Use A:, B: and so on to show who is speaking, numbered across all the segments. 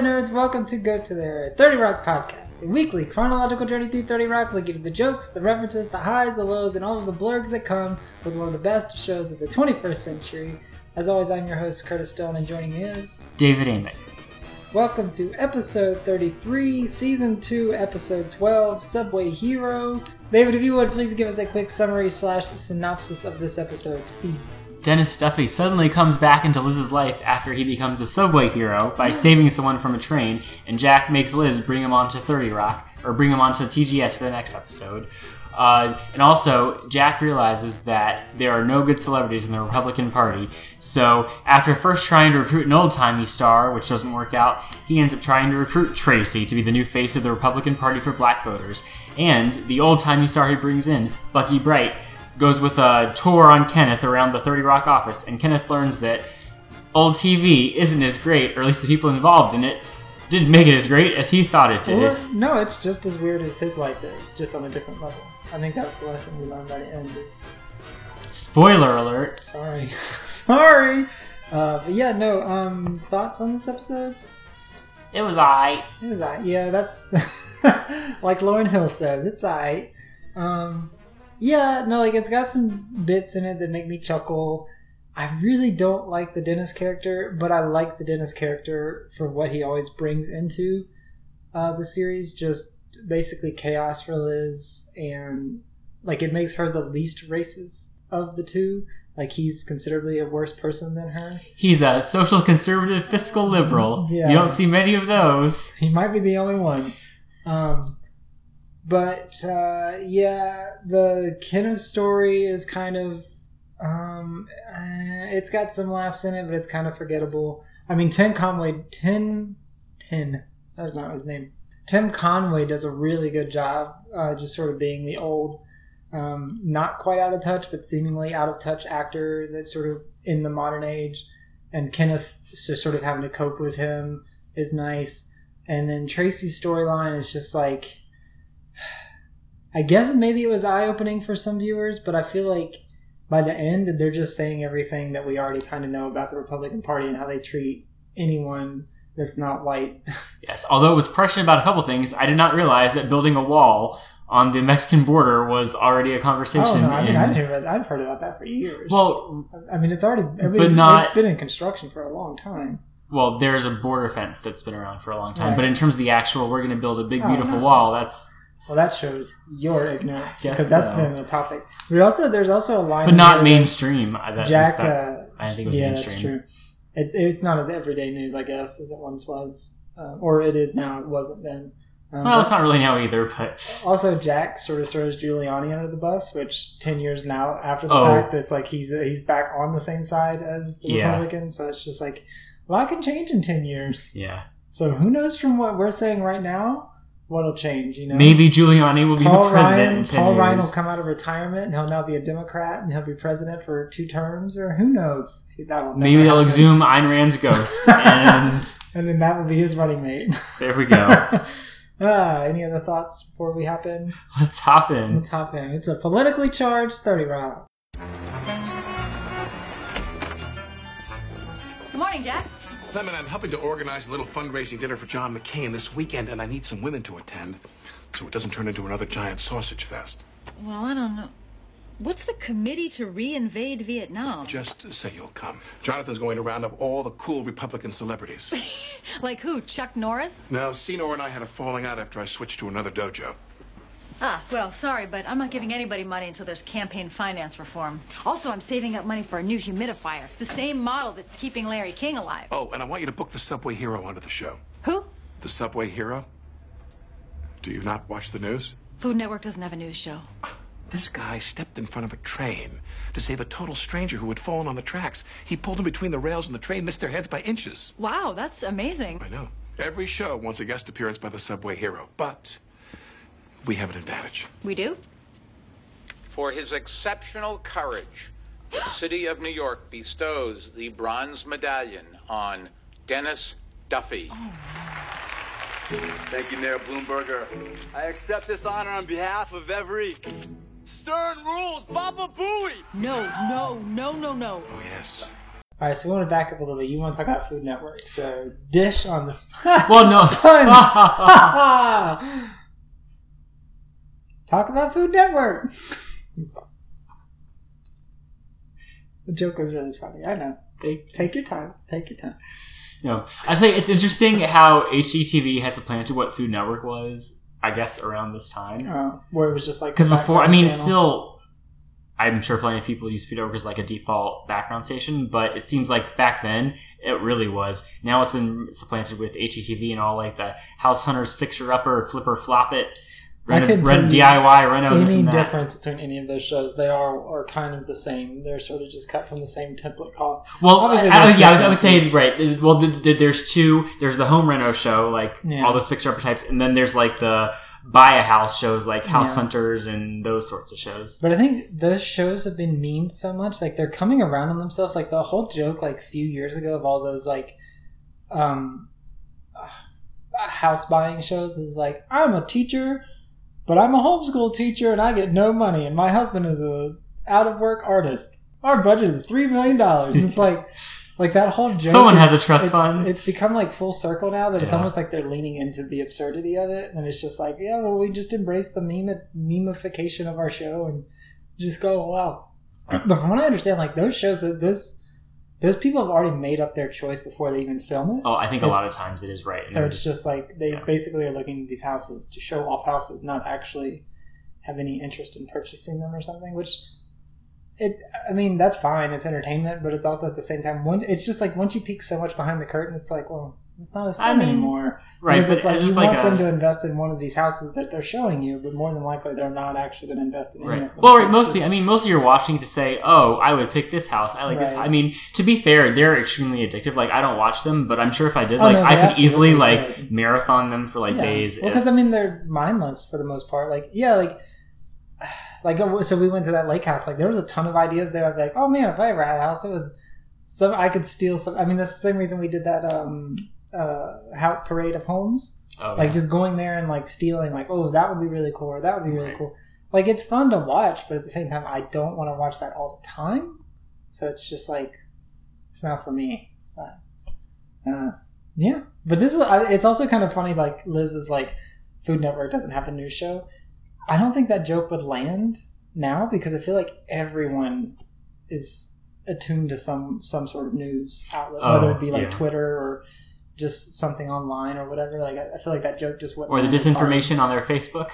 A: there, nerds. Welcome to Go to There, 30 Rock Podcast, a weekly chronological journey through 30 Rock, looking at the jokes, the references, the highs, the lows, and all of the blurgs that come with one of the best shows of the 21st century. As always, I'm your host, Curtis Stone, and joining me is
B: David Amick.
A: Welcome to episode 33, season 2, episode 12, Subway Hero. David, if you would, please give us a quick summary slash synopsis of this episode, please.
B: Dennis Duffy suddenly comes back into Liz's life after he becomes a subway hero by saving someone from a train, and Jack makes Liz bring him onto 30 Rock, or bring him onto TGS for the next episode. Uh, and also, Jack realizes that there are no good celebrities in the Republican Party. So, after first trying to recruit an old timey star, which doesn't work out, he ends up trying to recruit Tracy to be the new face of the Republican Party for black voters. And the old timey star he brings in, Bucky Bright, goes with a tour on Kenneth around the 30 Rock office, and Kenneth learns that old TV isn't as great, or at least the people involved in it didn't make it as great as he thought it did.
A: Or, no, it's just as weird as his life is, just on a different level. I think that's the lesson we learned by the end. Is
B: Spoiler alert.
A: sorry, sorry. Uh, but yeah, no. Um, thoughts on this episode?
B: It was I.
A: It was I. Yeah, that's like Lauryn Hill says. It's I. Um, yeah, no, like it's got some bits in it that make me chuckle. I really don't like the Dennis character, but I like the Dennis character for what he always brings into uh, the series. Just basically chaos for Liz, and like it makes her the least racist of the two. Like he's considerably a worse person than her.
B: He's a social conservative fiscal liberal.
A: Yeah.
B: You don't see many of those.
A: He might be the only one. Um, but uh, yeah, the Kenneth story is kind of um, uh, it's got some laughs in it, but it's kind of forgettable. I mean, Tim Conway, Tim, Tim, that's not his name. Tim Conway does a really good job, uh, just sort of being the old, um, not quite out of touch, but seemingly out of touch actor that's sort of in the modern age. And Kenneth just sort of having to cope with him is nice. And then Tracy's storyline is just like, I guess maybe it was eye opening for some viewers, but I feel like by the end they're just saying everything that we already kind of know about the Republican Party and how they treat anyone that's not white.
B: Yes, although it was prescient about a couple things, I did not realize that building a wall on the Mexican border was already a conversation.
A: oh no, I mean
B: in-
A: I didn't hear, I've heard about that for years.
B: well,
A: I mean it's already, I mean,
B: But not-
A: it's been in construction for a long time.
B: well, there's a border fence that's been around for a long time,
A: Right.
B: but in terms of the actual, we're going to build a big,
A: Oh,
B: beautiful
A: no.
B: wall. That's
A: Well, that shows your ignorance because that's
B: so.
A: been a topic. But also, there's also a line,
B: but not mainstream. I- that-
A: Jack,
B: that-
A: uh,
B: I think it was
A: yeah,
B: mainstream.
A: that's true. It, it's not as everyday news, I guess, as it once was, uh, or it is now. It wasn't then. Um,
B: Well, it's not really now either, but
A: also, Jack sort of throws Giuliani under the bus, which ten years now after the
B: Oh.
A: fact, it's like he's he's back on the same side as the
B: Yeah.
A: Republicans. So it's just like, a lot can change in ten years.
B: yeah.
A: So who knows from what we're saying right now, what'll change? You know,
B: Maybe Giuliani will be the president
A: Ryan,
B: in 10
A: Paul Ryan will come out of retirement and he'll now be a Democrat and he'll be president for two terms, or who knows? That will
B: Maybe they'll
A: happen.
B: exhume Ayn Rand's ghost, and
A: and then that will be his running mate.
B: there we go.
A: ah, any other thoughts before we hop in?
B: Let's hop in.
A: Let's hop in. It's a politically charged 30 round.
C: Good morning, Jack.
D: Lemon, I'm helping to organize a little fundraising dinner for John McCain this weekend, and I need some women to attend so it doesn't turn into another giant sausage fest.
C: Well, I don't know. What's the committee to reinvade Vietnam?
D: Just say you'll come. Jonathan's going to round up all the cool Republican celebrities.
C: Like who? Chuck Norris?
D: No, Senor and I had a falling out after I switched to another dojo.
C: Ah, well, sorry, but I'm not giving anybody money until there's campaign finance reform. Also, I'm saving up money for a new humidifier. It's the same model that's keeping Larry King alive.
D: Oh, and I want you to book the Subway Hero onto the show.
C: Who?
D: The Subway Hero? Do you not watch the news?
C: Food Network doesn't have a news show.
D: This guy stepped in front of a train to save a total stranger who had fallen on the tracks. He pulled him between the rails and the train missed their heads by inches.
C: Wow, that's amazing.
D: I know. Every show wants a guest appearance by the Subway Hero, but we have an advantage.
C: We do?
E: For his exceptional courage, the City of New York bestows the Bronze Medallion on Dennis Duffy.
F: Oh, Thank you, Mayor Bloomberger. I accept this honor on behalf of every Stern Rules Baba Booey.
C: No, no, no, no, no.
D: Oh, yes.
A: All right, so we want to back up a little bit. You want to talk about Food Network, so Dish on the
B: Well, no.
A: Pun. talk about Food Network. the joke was really funny. I know.
B: They-
A: Take your time. Take your time.
B: No, I say it's interesting how HGTV has supplanted what Food Network was. I guess around this time,
A: Uh, where it was just like
B: because before, I mean,
A: channel.
B: still, I'm sure plenty of people use Food Network as like a default background station, but it seems like back then it really was. Now it's been supplanted with HGTV and all like the House Hunters, Fixer Upper, Flipper Flop It,
A: I
B: Reno,
A: couldn't
B: Ren,
A: tell you
B: DIY, Reno, this
A: any difference between any of those shows. They are are kind of the same. They're sort of just cut from the same template. Call.
B: Well,
A: Obviously,
B: I, I, yeah, I would- I say right. Well, the, the, there's two. There's the home reno show, like
A: Yeah.
B: all those fixer upper types, and then there's like the buy a house shows, like House
A: Yeah.
B: Hunters and those sorts of shows.
A: But I think those shows have been memed so much, like they're coming around on themselves. Like the whole joke, like a few years ago, of all those like um, uh, house buying shows is like, I'm a teacher, but I'm a homeschool teacher, and I get no money, and my husband is a out of work artist. Our budget is three million dollars. It's like. Like that whole joke.
B: Someone
A: is-
B: has a trust
A: it's-
B: fund.
A: It's become like full circle now that it's
B: Yeah.
A: almost like they're leaning into the absurdity of it, and it's just like, yeah, well, we just embrace the meme memification of our show and just go out. But from what I understand, like those shows, that those those people have already made up their choice before they even film it.
B: Oh, I think a lot of times it is right.
A: so it's just like they
B: Yeah.
A: basically are looking at these houses to show off houses, not actually have any interest in purchasing them or something. Which it, I mean, that's fine. It's entertainment, but it's also at the same time. One, it's just like once you peek so much behind the curtain, it's like, well, it's not as
B: I
A: fun
B: mean,
A: anymore.
B: right,
A: Because
B: but
A: it's like
B: it's
A: you want
B: like
A: them
B: a-
A: to invest in one of these houses that they're showing you, but more than likely they're not actually going to invest in any
B: Right.
A: of them.
B: Well, right, mostly,
A: just-
B: I mean, mostly you're watching to say, "Oh, I would pick this house. I like this."
A: Right.
B: I mean, to be fair, they're extremely addictive. Like, I don't watch them, but I'm sure if I did,
A: Oh,
B: like,
A: no,
B: I could easily like
A: could.
B: marathon them for like
A: Yeah.
B: days.
A: Well, because I mean they're mindless for the most part. Like yeah, like like uh, so we went to that lake house. Like there was a ton of ideas there. I'd be like, oh man, if I ever had a house, it would. So I could steal some. I mean, that's the same reason we did that um uh how parade of homes.
B: oh,
A: Like
B: yeah.
A: just going there and like stealing. Like oh, that would be really cool. Or that would be really
B: Right.
A: cool. Like it's fun to watch, but at the same time, I don't want to watch that all the time. So it's just like it's not for me. But, uh, yeah, but this is. It's also kind of funny. Like Liz is like, Food Network doesn't have a news show. I don't think that joke would land now because I feel like everyone is attuned to some some sort of news outlet,
B: Oh,
A: whether it be like
B: yeah.
A: Twitter or just something online or whatever. Like I, I feel like that joke just wouldn't
B: or the
A: land as hard.
B: disinformation on their Facebook.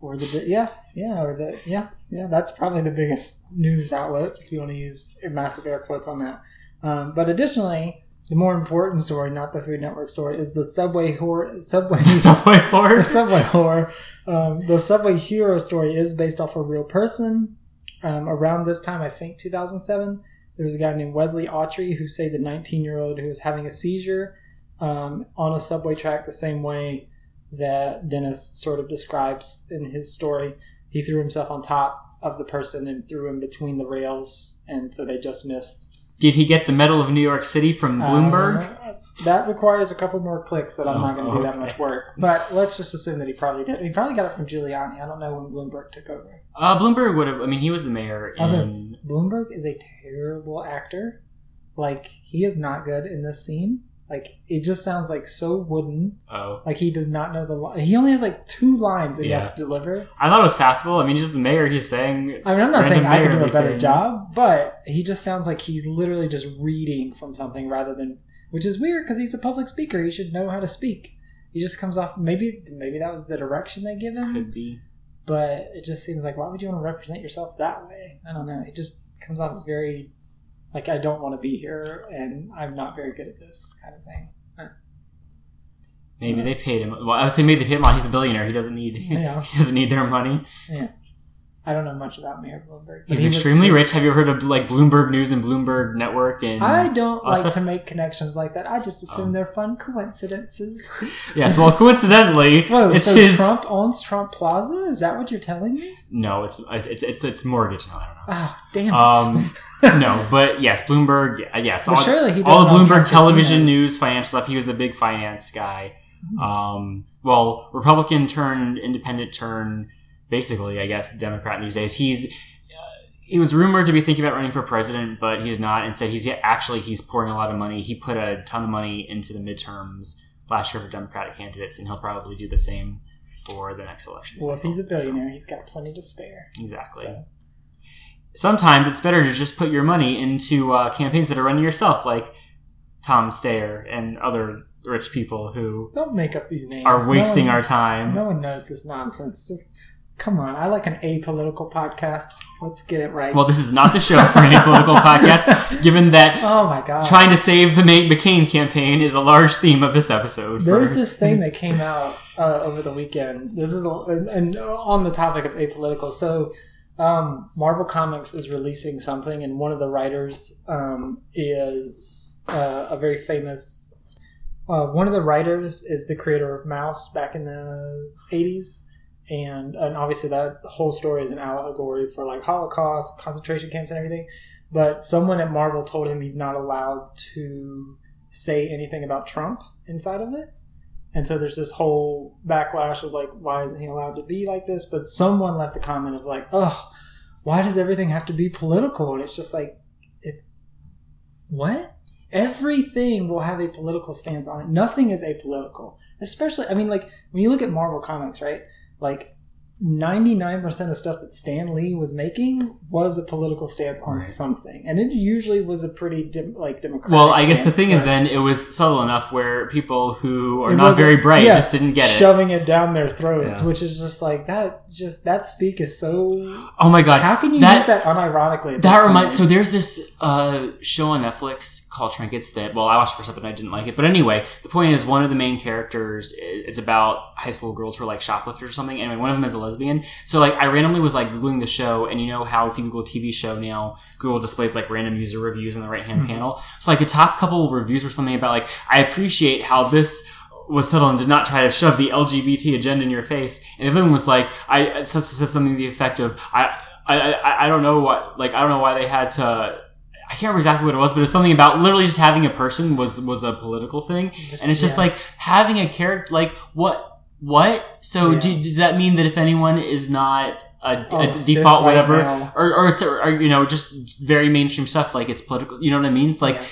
A: or the yeah yeah or the yeah yeah that's probably the biggest news outlet if you want to use massive air quotes on that. Um, but additionally, the more important story, not the Food Network story, is the Subway horror. Subway
B: Subway horror.
A: the Subway horror. Um, the Subway hero story is based off a real person. Um, around this time, I think 2007, there was a guy named Wesley Autrey who saved a 19 year old who was having a seizure um, on a subway track the same way that Dennis sort of describes in his story. He threw himself on top of the person and threw him between the rails, and so they just missed.
B: Did he get the Medal of New York City from Bloomberg?
A: Uh, that requires a couple more clicks that I'm not going to do that
B: Oh,
A: much work. But let's just assume that he probably did. He probably got it from Giuliani. I don't know when Bloomberg took over.
B: Uh, Bloomberg would have. I mean, he was the mayor
A: Also. Bloomberg is a terrible actor. Like he is not good in this scene. Like it just sounds like so wooden.
B: Oh,
A: Like he does not know the. Li- he only has like two lines that he has to deliver.
B: I thought it was passable. I mean, just the mayor. He's saying.
A: I mean, I'm not saying I could do a better
B: things.
A: job, but he just sounds like he's literally just reading from something rather than, which is weird because he's a public speaker. He should know how to speak. He just comes off. Maybe maybe that was the direction they give him,
B: Could be.
A: but it just seems like why would you want to represent yourself that way? I don't know. It just comes off as very like I don't want to be here and I'm not very good at this kind of thing.
B: Maybe they paid him. Well, I would say maybe they paid him. Well, he's a billionaire. He doesn't need.
A: Yeah.
B: He doesn't need their money.
A: Yeah. I don't know much about Mayor Bloomberg.
B: He's
A: he
B: extremely
A: was-
B: rich. Have you ever heard of like Bloomberg News and Bloomberg Network? And
A: I don't
B: Also-
A: like to make connections like that. I just assume
B: Oh.
A: they're fun coincidences.
B: yes. Well, coincidentally,
A: Whoa,
B: it's
A: so
B: his.
A: Trump owns Trump Plaza? Is that what you're telling me?
B: No, it's it's it's it's mortgage. No, I don't know.
A: Oh, damn.
B: Um, no, but yes, Bloomberg. yeah, Yes,
A: Well,
B: all,
A: surely he
B: all
A: doesn't
B: the Bloomberg
A: Trump
B: television news, financial stuff. He was a big finance guy.
A: Mm-hmm.
B: Um, well, Republican turned independent, turn basically, I guess, Democrat these days. He's uh, he was rumored to be thinking about running for president, but he's not. Instead, he's actually he's pouring a lot of money. He put a ton of money into the midterms last year for Democratic candidates, and he'll probably do the same for the next election.
A: Well, if he's a billionaire, he's got plenty to spare.
B: Exactly.
A: So.
B: Sometimes it's better to just put your money into uh, campaigns that are running yourself, like Tom Steyer and other rich people who
A: Don't make up these names.
B: are wasting
A: no one,
B: our time.
A: No one knows this nonsense. Just come on. I like an apolitical podcast. Let's get it right.
B: Well, this is not the show for any political podcast, given that
A: oh my god.
B: trying to save the May- McCain campaign is a large theme of this episode. for-
A: There's this thing that came out uh, over the weekend. This is and, and on the topic of apolitical. So, um, Marvel Comics is releasing something, and one of the writers um, is uh, a very famous. Uh, one of the writers is the creator of Maus back in the '80s, and and obviously that whole story is an allegory for like Holocaust, concentration camps, and everything. But someone at Marvel told him he's not allowed to say anything about Trump inside of it. And so there's this whole backlash of like, why isn't he allowed to be like this? But someone left a comment of like, oh, why does everything have to be political? And it's just like, it's what? Everything will have a political stance on it. Nothing is apolitical. Especially, I mean, like when you look at Marvel Comics, right? Like 99% of stuff that Stan Lee was making was a political stance on
B: Right.
A: something. And it usually was a pretty dem- like democratic
B: well, I guess the thing is then it was subtle enough where people who are not very bright
A: yeah,
B: just didn't get it.
A: shoving it down their throats,
B: Yeah.
A: which is just like that. Just that speak is so.
B: Oh my god!
A: How can you
B: that,
A: use that unironically?
B: That reminds. So there's this uh, show on Netflix called Trinkets that. Well, I watched for something I didn't like it, but anyway, the point is one of the main characters is about high school girls who are like shoplifters or something. Anyway, one of them is a lesbian. So like I randomly was like googling the show, and you know how if you Google TV show now, Google displays like random user reviews in the right hand
A: Mm-hmm.
B: panel. So like the top couple reviews were something about like I appreciate how this was subtle and did not try to shove the LGBT agenda in your face. And everyone was like, I said, something to the effect of, I, I, I, don't know what, like, I don't know why they had to, I can't remember exactly what it was, but it's something about literally just having a person was, was a political thing.
A: Just-
B: and it's just
A: yeah.
B: like having a character, like, what, what? So
A: Yeah.
B: do, does that mean that if anyone is not a,
A: Oh,
B: a default whatever, or, or, or, you know, just very mainstream stuff, like it's political, you know what I mean? It's like,
A: Yeah.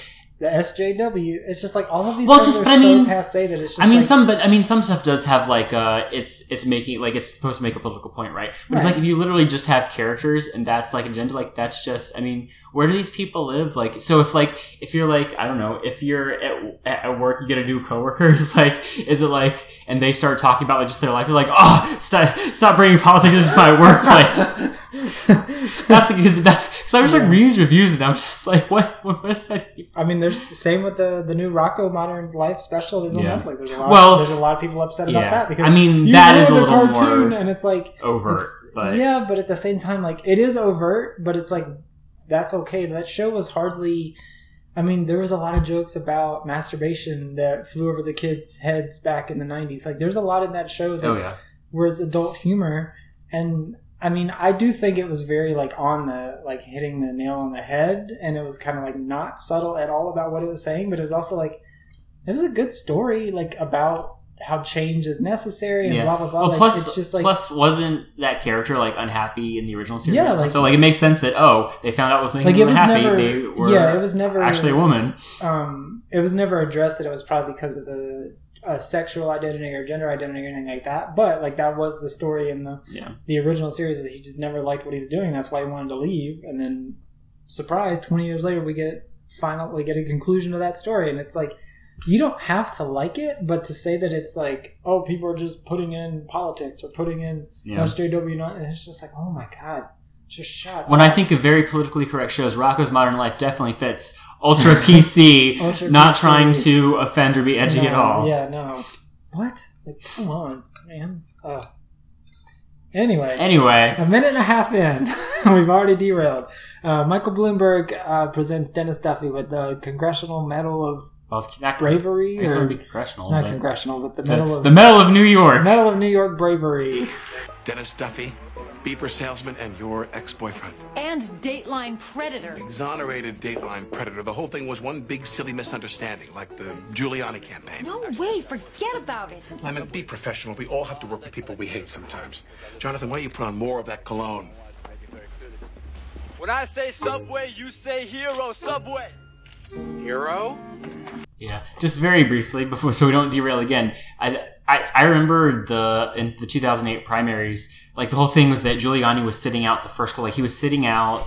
A: the SJW. It's just like all of these
B: Well, it's
A: things
B: just-
A: are
B: I
A: so
B: mean-
A: passe that it's just
B: I mean,
A: like,
B: some, but I mean, some stuff does have like, uh, it's it's making like it's supposed to make a political point, right? But it's like if you literally just have characters and that's like agenda, like that's just, I mean, where do these people live? Like, so if like if you're like, I don't know, if you're at, at work, you get a new coworkers, like, is it like, and they start talking about like just their life, you're like, oh, stop, stop bringing politics into my workplace. that's because that's because I was like reading these reviews and I was just like, what, what is that?
A: I mean, there's same with the the new Rocko Modern Life special that's on
B: Yeah.
A: Netflix. There's a lot.
B: Well,
A: there's a lot of people upset
B: yeah.
A: about that because
B: I mean, that is a little
A: cartoon,
B: more
A: and it's like
B: Overt,
A: it's-
B: but
A: yeah, but at the same time, like it is overt, but it's like that's okay. That show was hardly. I mean, there was a lot of jokes about masturbation that flew over the kids' heads back in the '90s. Like, there's a lot in that show that
B: oh yeah.
A: was adult humor, and I mean, I do think it was very like on the like hitting the nail on the head, and it was kind of like not subtle at all about what it was saying, but it was also like it was a good story, like about how change is necessary and
B: Yeah.
A: blah blah blah.
B: Well,
A: Like,
B: plus,
A: it's just like
B: plus, wasn't that character like unhappy in the original series?
A: Yeah, like-
B: so like it makes sense that oh, they found out was making
A: like
B: them
A: was
B: happy.
A: never
B: they were
A: yeah, it was never
B: actually a woman.
A: um, it was never addressed that it was probably because of a, a sexual identity or gender identity or anything like that. But like that was the story in the
B: Yeah,
A: the original series. Is he just never liked what he was doing. That's why he wanted to leave. And then, surprise, twenty years later, we get final. We get a conclusion to that story, and it's like you don't have to like it, but to say that it's like oh, people are just putting in politics or putting in
B: yeah.
A: SJW, not, and it's just like oh my god, just shut.
B: When
A: up.
B: I think of very politically correct shows, Rocko's Modern Life definitely fits ultra PC,
A: Ultra
B: not
A: PC.
B: trying to offend or be edgy
A: no,
B: at all.
A: Yeah, no. What? Like, come on, man. Ugh. Anyway,
B: Anyway,
A: a minute and a half in, we've already derailed. Uh, Michael Bloomberg uh, presents Dennis Duffy with the Congressional Medal of
B: well, it's not
A: Bravery,
B: I guess it would be congressional.
A: not
B: but
A: congressional, but the
B: the,
A: Medal of
B: the Medal of New York.
A: Medal of New York Bravery.
D: Dennis Duffy, beeper salesman, and your ex-boyfriend.
C: And Dateline Predator.
D: Exonerated Dateline Predator. The whole thing was one big silly misunderstanding, like the Giuliani campaign.
C: No way, forget about it.
D: Lemon, be professional. We all have to work with people we hate sometimes. Jonathan, why don't you put on more of that cologne?
F: When I say subway, you say hero subway.
E: Hero?
B: Yeah, just very briefly before, so we don't derail again. I, I, I remember the in the 2008 primaries, like the whole thing was that Giuliani was sitting out the first, like he was sitting out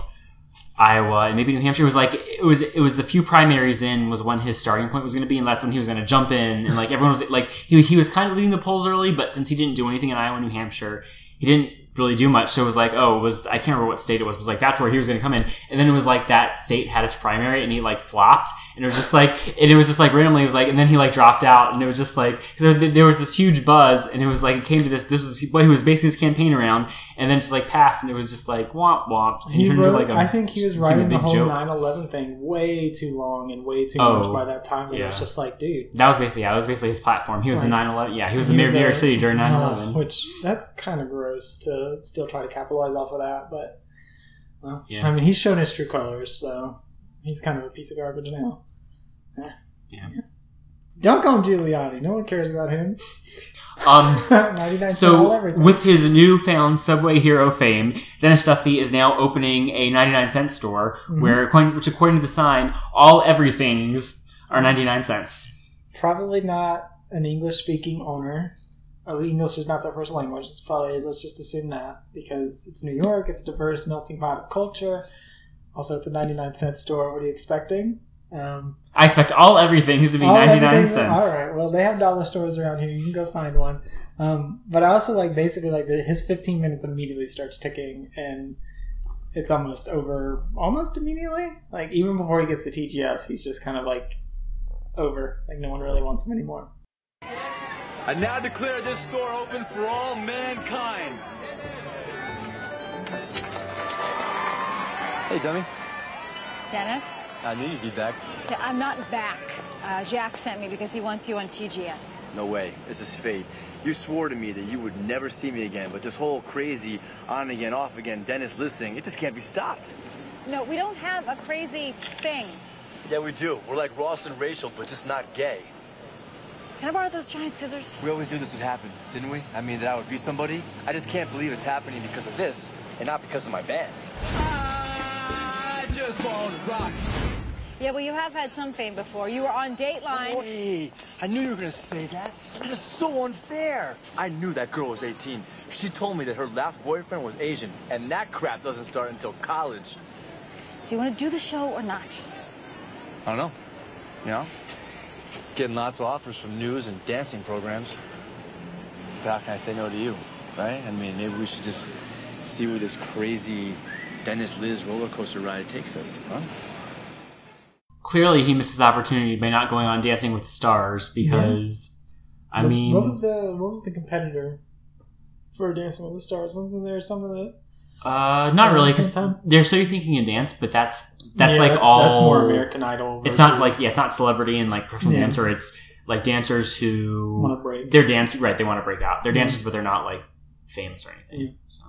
B: Iowa and maybe New Hampshire. It was like it was it was a few primaries in was when his starting point was going to be, and that's when he was going to jump in, and like everyone was like he he was kind of leading the polls early, but since he didn't do anything in Iowa, New Hampshire, he didn't really do much. So it was like, oh, it was I can't remember what state it was. It was like that's where he was going to come in, and then it was like that state had its primary, and he like flopped, and it was just like and it was just like randomly, it was like, and then he like dropped out, and it was just like because there, there was this huge buzz, and it was like it came to this. This was what he was basing his campaign around, and then just like passed, and it was just like womp womp. and
A: He
B: turned into,
A: wrote,
B: like, a-
A: I think he was writing the whole
B: joke.
A: 9/11 thing way too long and way too
B: Oh,
A: much by that time. That it was just like, dude,
B: That was basically yeah, that was basically his platform. He was the
A: Right.
B: 9/11. Yeah, he was the mayor of New York City during
A: uh,
B: 9/11.
A: which that's kind of gross to still try to capitalize off of that. But well,
B: Yeah.
A: I mean, he's shown his true colors, so he's kind of a piece of garbage now.
B: Yeah.
A: Don't call him Giuliani. No one cares about him.
B: Um,
A: 99 cent all
B: so with his newfound Subway hero fame, Dennis Duffy is now opening a 99 cent store
A: Mm-hmm.
B: where, according, which according to the sign, all everythings are 99 cents.
A: probably not an English speaking owner. Or English is not their first language. It's probably let's just assume that because it's New York, it's a diverse melting pot of culture. Also, it's a ninety nine cent store. What are you expecting? Um,
B: I expect all everythings to be 99 cents.
A: All right. Well, they have dollar stores around here. You can go find one. Um, but I also like basically like the, his fifteen minutes immediately starts ticking and. It's almost over, almost immediately. Like even before he gets to TGS, he's just kind of like over. Like no one really wants him anymore.
F: I now declare this store open for all mankind. Hey, dummy.
C: Dennis?
F: I knew you'd be back.
C: Yeah, I'm not back. Uh, Jack sent me because he wants you on TGS.
G: No way. This is fate. You swore to me that you would never see me again, but this whole crazy on again, off again, Dennis listening, it just can't be stopped.
C: No, we don't have a crazy thing.
G: Yeah, we do. We're like Ross and Rachel, but just not gay.
C: Can I borrow those giant scissors?
G: We always knew this would happen, didn't we? I mean, that I would be somebody. I just can't believe it's happening because of this, and not because of my band.
F: I just want to rock.
C: Yeah, well, you have had some fame before. You were on Dateline.
G: Wait, I knew you were gonna say that. That is so unfair. I knew that girl was 18. She told me that her last boyfriend was Asian, and that crap doesn't start until college.
C: So you want to do the show or not?
G: I don't know. You know? Getting lots of offers from news and dancing programs. But how can I say no to you, right? I mean, maybe we should just see where this crazy Dennis Liz roller coaster ride takes us, huh?
B: Clearly, he misses opportunity by not going on Dancing with the Stars because, I
A: What-
B: mean,
A: what was the what was the competitor for Dancing with the Stars? Something there, something that
B: uh, not really.
A: the same
B: 'cause
A: time?
B: They're so you thinking in dance, but that's that's
A: Yeah,
B: like
A: that's,
B: all.
A: that's more American Idol.
B: It's not like yeah, it's not celebrity and like professional
A: Yeah.
B: dancer. It's like dancers who
A: Wanna break.
B: They're dance right. They want to break out. They're
A: Yeah.
B: dancers, but they're not like famous or anything.
A: Yeah.
B: So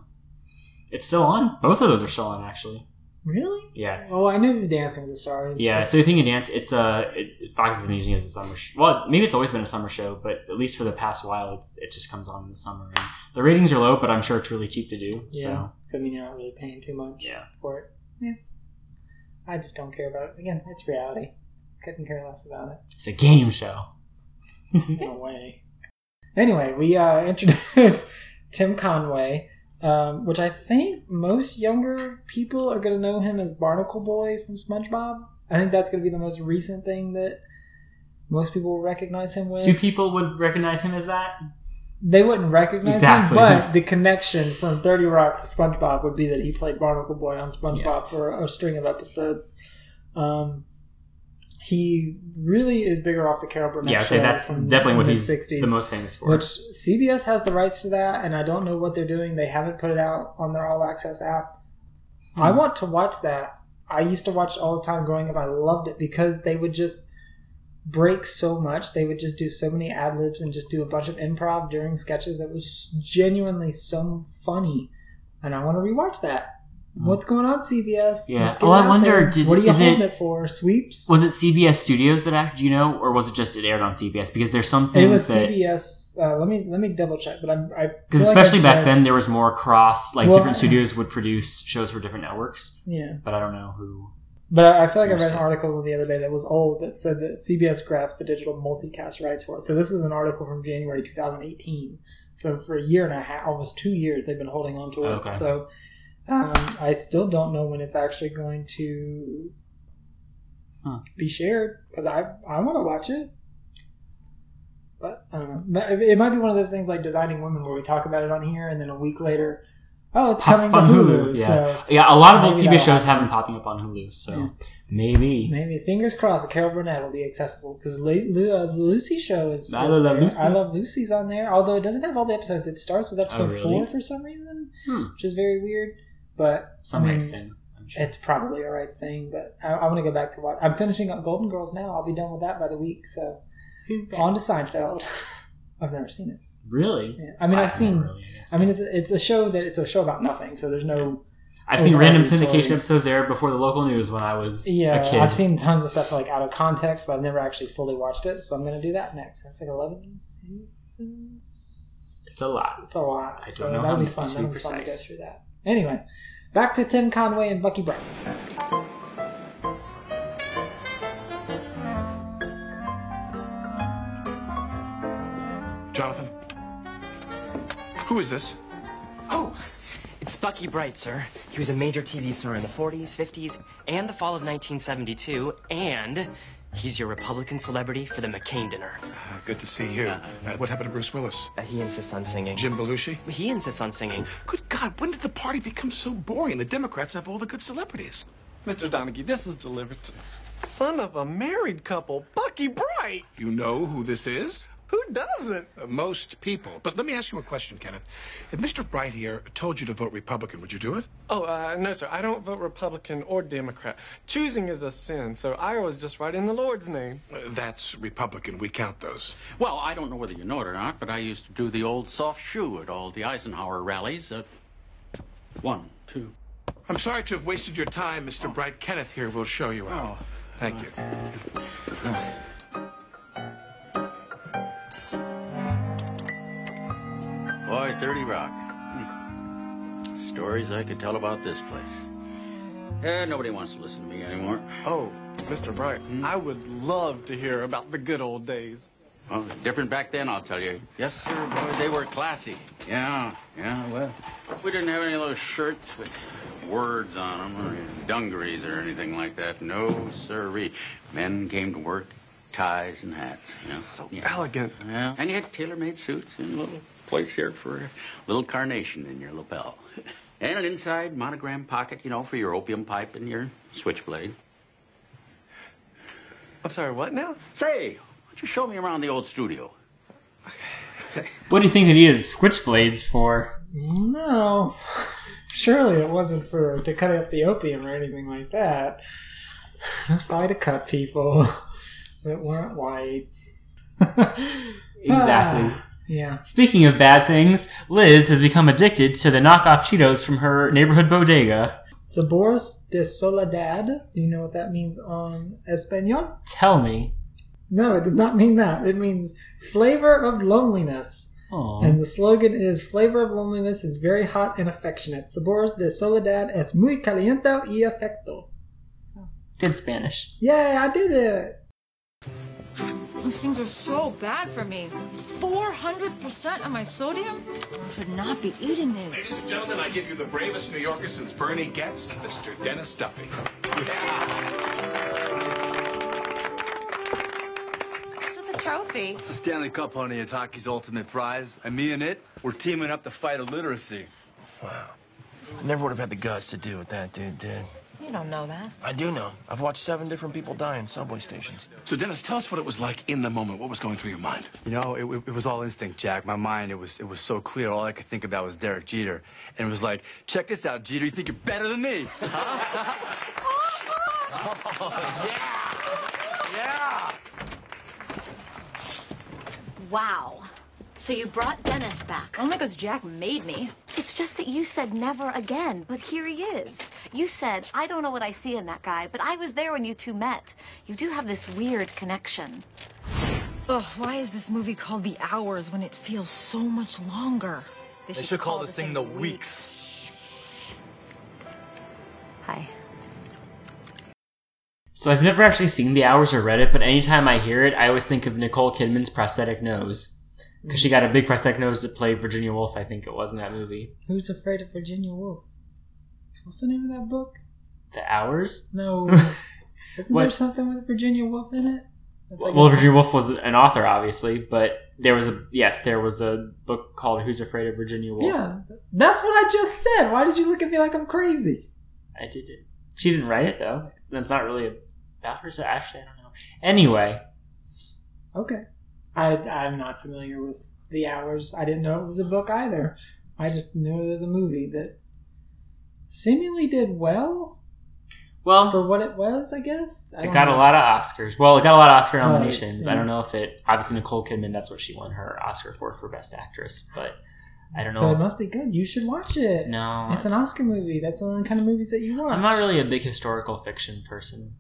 B: it's still on. Both of those are still on actually.
A: really.
B: Yeah.
A: Oh, I knew Dancing with the Stars.
B: Yeah, so you think of dance, it's a it, Fox has been using it as a summer. Sh- well, maybe it's always been a summer show, but at least for the past while, it's it just comes on in the summer. And the ratings are low, but I'm sure it's really cheap to do.
A: yeah.
B: So
A: I mean, you're not really paying too much.
B: Yeah.
A: for it. Yeah. I just don't care about it. Again, it's reality. Couldn't care less about it.
B: it's a game show.
A: in a way. Anyway, we uh, introduced Tim Conway, um, which I think most younger people are going to know him as Barnacle Boy from SpongeBob. I think that's going to be the most recent thing that most people will recognize him with.
B: Two people would recognize him as that.
A: They wouldn't recognize
B: Exactly.
A: him, but the connection from 30 Rock to SpongeBob would be that he played Barnacle Boy on SpongeBob
B: Yes.
A: for a string of episodes. Um, he really is bigger off the Carol Burnett
B: Yeah, I'd say that's definitely what he's
A: 60s.
B: the most famous for.
A: Which CBS has the rights to that, and I don't know what they're doing. They haven't put it out on their All Access app. I
B: Hmm.
A: want to watch that. I used to watch it all the time growing up. I loved it because they would just break so much. They would just do so many ad libs and just do a bunch of improv during sketches. It was genuinely so funny, and I want to rewatch that. What's going on, CBS?
B: Yeah. Oh, I wonder,
A: what are you holding
B: it-
A: it, for? Sweeps?
B: Was it CBS Studios that acted? Do you know, or was it just it aired on CBS? Because there's some things
A: it was
B: that
A: CBS. Uh, let me let me double check. But I'm I
B: because
A: feel like
B: especially back
A: just-
B: then there was more cross. Like
A: Well,
B: different studios would produce shows for different networks,
A: yeah.
B: but I don't know who.
A: But I feel like I read an article the other day that was old that said that CBS grabbed the digital multicast rights for it. So this is an article from January 2018. So for a year and a half, almost two years, they've been holding on to it.
B: Okay.
A: So um, I still don't know when it's actually going to
B: Huh.
A: be shared because I I want to watch it. But I don't know. It might be one of those things like Designing Women where we talk about it on here and then a week later, oh, it's
B: Pops
A: coming
B: up
A: to
B: on
A: Hulu.
B: Hulu. Yeah,
A: So
B: yeah. A lot of old TV shows
A: happen.
B: have been popping up on Hulu, so
A: Yeah.
B: maybe.
A: Maybe fingers crossed that Carol Burnett will be accessible because Lu- uh, the Lucy show is.
B: I
A: is
B: love
A: there.
B: Lucy.
A: I love Lucy's on there, although it doesn't have all the episodes. It starts with episode
B: Oh, really?
A: four for some reason,
B: Hmm.
A: which is very weird. But
B: Some
A: I mean,
B: rights thing. I'm sure.
A: It's probably a rights thing, but I, I want to go back to what I'm finishing up Golden Girls now. I'll be done with that by the week. So on to Seinfeld. I've never seen it.
B: Really?
A: Yeah. I mean, I've seen.
B: Really, I
A: mean, it's a, it's a show that it's a show about nothing. So there's no.
B: I've seen random
A: sorry.
B: syndication episodes there before the local news when I was
A: Yeah,
B: a kid.
A: I've seen tons of stuff like out of context, but I've never actually fully watched it. So I'm going to do that next. That's like 11 seasons.
B: It's a lot.
A: It's a lot.
B: I don't
A: so
B: know
A: that'll
B: how
A: be
B: many,
A: fun.
B: to be
A: That'll be fun to go through that. Anyway, back to Tim Conway and Bucky Bright.
D: Jonathan? Who is this?
H: Oh, it's Bucky Bright, sir. He was a major TV star in the 40s, 50s, and the fall of 1972, and he's your Republican celebrity for the McCain dinner.
D: Uh, good to see you. Uh, what happened to Bruce Willis?
H: Uh, he insists on singing.
D: Jim Belushi?
H: He insists on singing.
D: Good God, when did the party become so boring? The Democrats have all the good celebrities.
I: Mr. Donaghy, this is delivered to son of a married couple, Bucky Bright.
D: You know who this is?
I: Who doesn't?
D: Uh, most people. But let me ask you a question, Kenneth. If Mr. Bright here told you to vote Republican, would you do it?
I: Oh, uh, no, sir. I don't vote Republican or Democrat. Choosing is a sin, so I always just write in the Lord's name.
D: Uh, that's Republican. We count those.
J: Well, I don't know whether you know it or not, but I used to do the old soft shoe at all the Eisenhower rallies. Uh, one, two.
D: I'm sorry to have wasted your time, Mr. Bright. Kenneth here will show you out. Thank you.
J: Boy, 30 Rock. Hmm. Stories I could tell about this place. Eh, nobody wants to listen to me anymore.
I: Oh, Mr. Bright, I would love to hear about the good old days.
J: Well, different back then, I'll tell you. Yes, sir, boy, they were classy. Yeah, yeah, well, we didn't have any of those shirts with words on them or dungarees or anything like that. No, sirree. Men came to work, ties and hats. You know?
I: So
J: yeah.
I: elegant.
J: Yeah, and you had tailor-made suits and little place here for a little carnation in your lapel. And an inside monogram pocket, you know, for your opium pipe and your switchblade.
I: I'm sorry, what now?
J: Say, why don't you show me around the old studio?
B: What do you think they needed switchblades for?
A: No, surely it wasn't for to cut up the opium or anything like that. It's probably to cut people that weren't white.
B: Exactly.
A: Ah, yeah.
B: Speaking of bad things, Liz has become addicted to the knockoff Cheetos from her neighborhood bodega.
A: Sabores de Soledad. Do you know what that means on Espanol?
B: Tell me.
A: No, it does not mean that. It means flavor of loneliness.
B: Aw.
A: And the slogan is Flavor of loneliness is very hot and affectionate. Sabores de Soledad es muy caliente y afecto.
B: Good Spanish.
A: Yay, I did it!
C: These things are so bad for me. 400% of my sodium? I should not be eating these.
D: Ladies and gentlemen, I give you the bravest New Yorker since Bernie Goetz, Mr. Dennis Duffy.
C: What's with the trophy?
G: It's a Stanley Cup, honey. It's hockey's ultimate prize. And me and it, we're teaming up to fight illiteracy.
K: Wow. I never would have had the guts to do what that dude did.
C: You don't know that.
K: I do know. I've watched seven different people die in subway stations.
D: So, Dennis, tell us what it was like in the moment. What was going through your mind?
G: You know, it, it was all instinct, Jack. My mind, it was it was so clear. All I could think about was Derek Jeter. And it was like, check this out, Jeter. You think you're better than me? Yeah. Yeah!
C: Wow. So you brought Dennis back. Only because Jack made me.
L: It's just that you said never again, but here he is. You said, I don't know what I see in that guy, but I was there when you two met. You do have this weird connection.
C: Ugh, why is this movie called The Hours when it feels so much longer?
K: They should call this thing The Weeks.
L: Hi.
B: So I've never actually seen The Hours or read it, but anytime I hear it, I always think of Nicole Kidman's prosthetic nose. Because she got a big prosthetic nose to play Virginia Woolf, I think it was in that movie.
A: Who's afraid of Virginia Woolf? What's the name of that book?
B: The Hours?
A: No. Isn't there something with Virginia Woolf in it? Like
B: well, Virginia Woolf was an author, obviously, but there was a yes, there was a book called "Who's Afraid of Virginia Woolf."
A: Yeah, that's what I just said. Why did you look at me like I'm crazy?
B: I did it. She didn't write it though. That's not really about her. So actually, I don't know. Anyway,
A: Okay. I, I'm not familiar with The Hours. I didn't know it was a book either. I just knew it was a movie that seemingly did well
B: well,
A: for what it was, I guess. I
B: it got a lot of Oscars. Well, it got a lot of Oscar oh,
A: Right,
B: nominations. I don't know if it. Obviously, Nicole Kidman. That's what she won her Oscar for for Best Actress. But I don't know.
A: So it must be good. You should watch it.
B: no,
A: It's an Oscar movie. That's the only kind of movies that you watch.
B: I'm not really a big historical fiction person.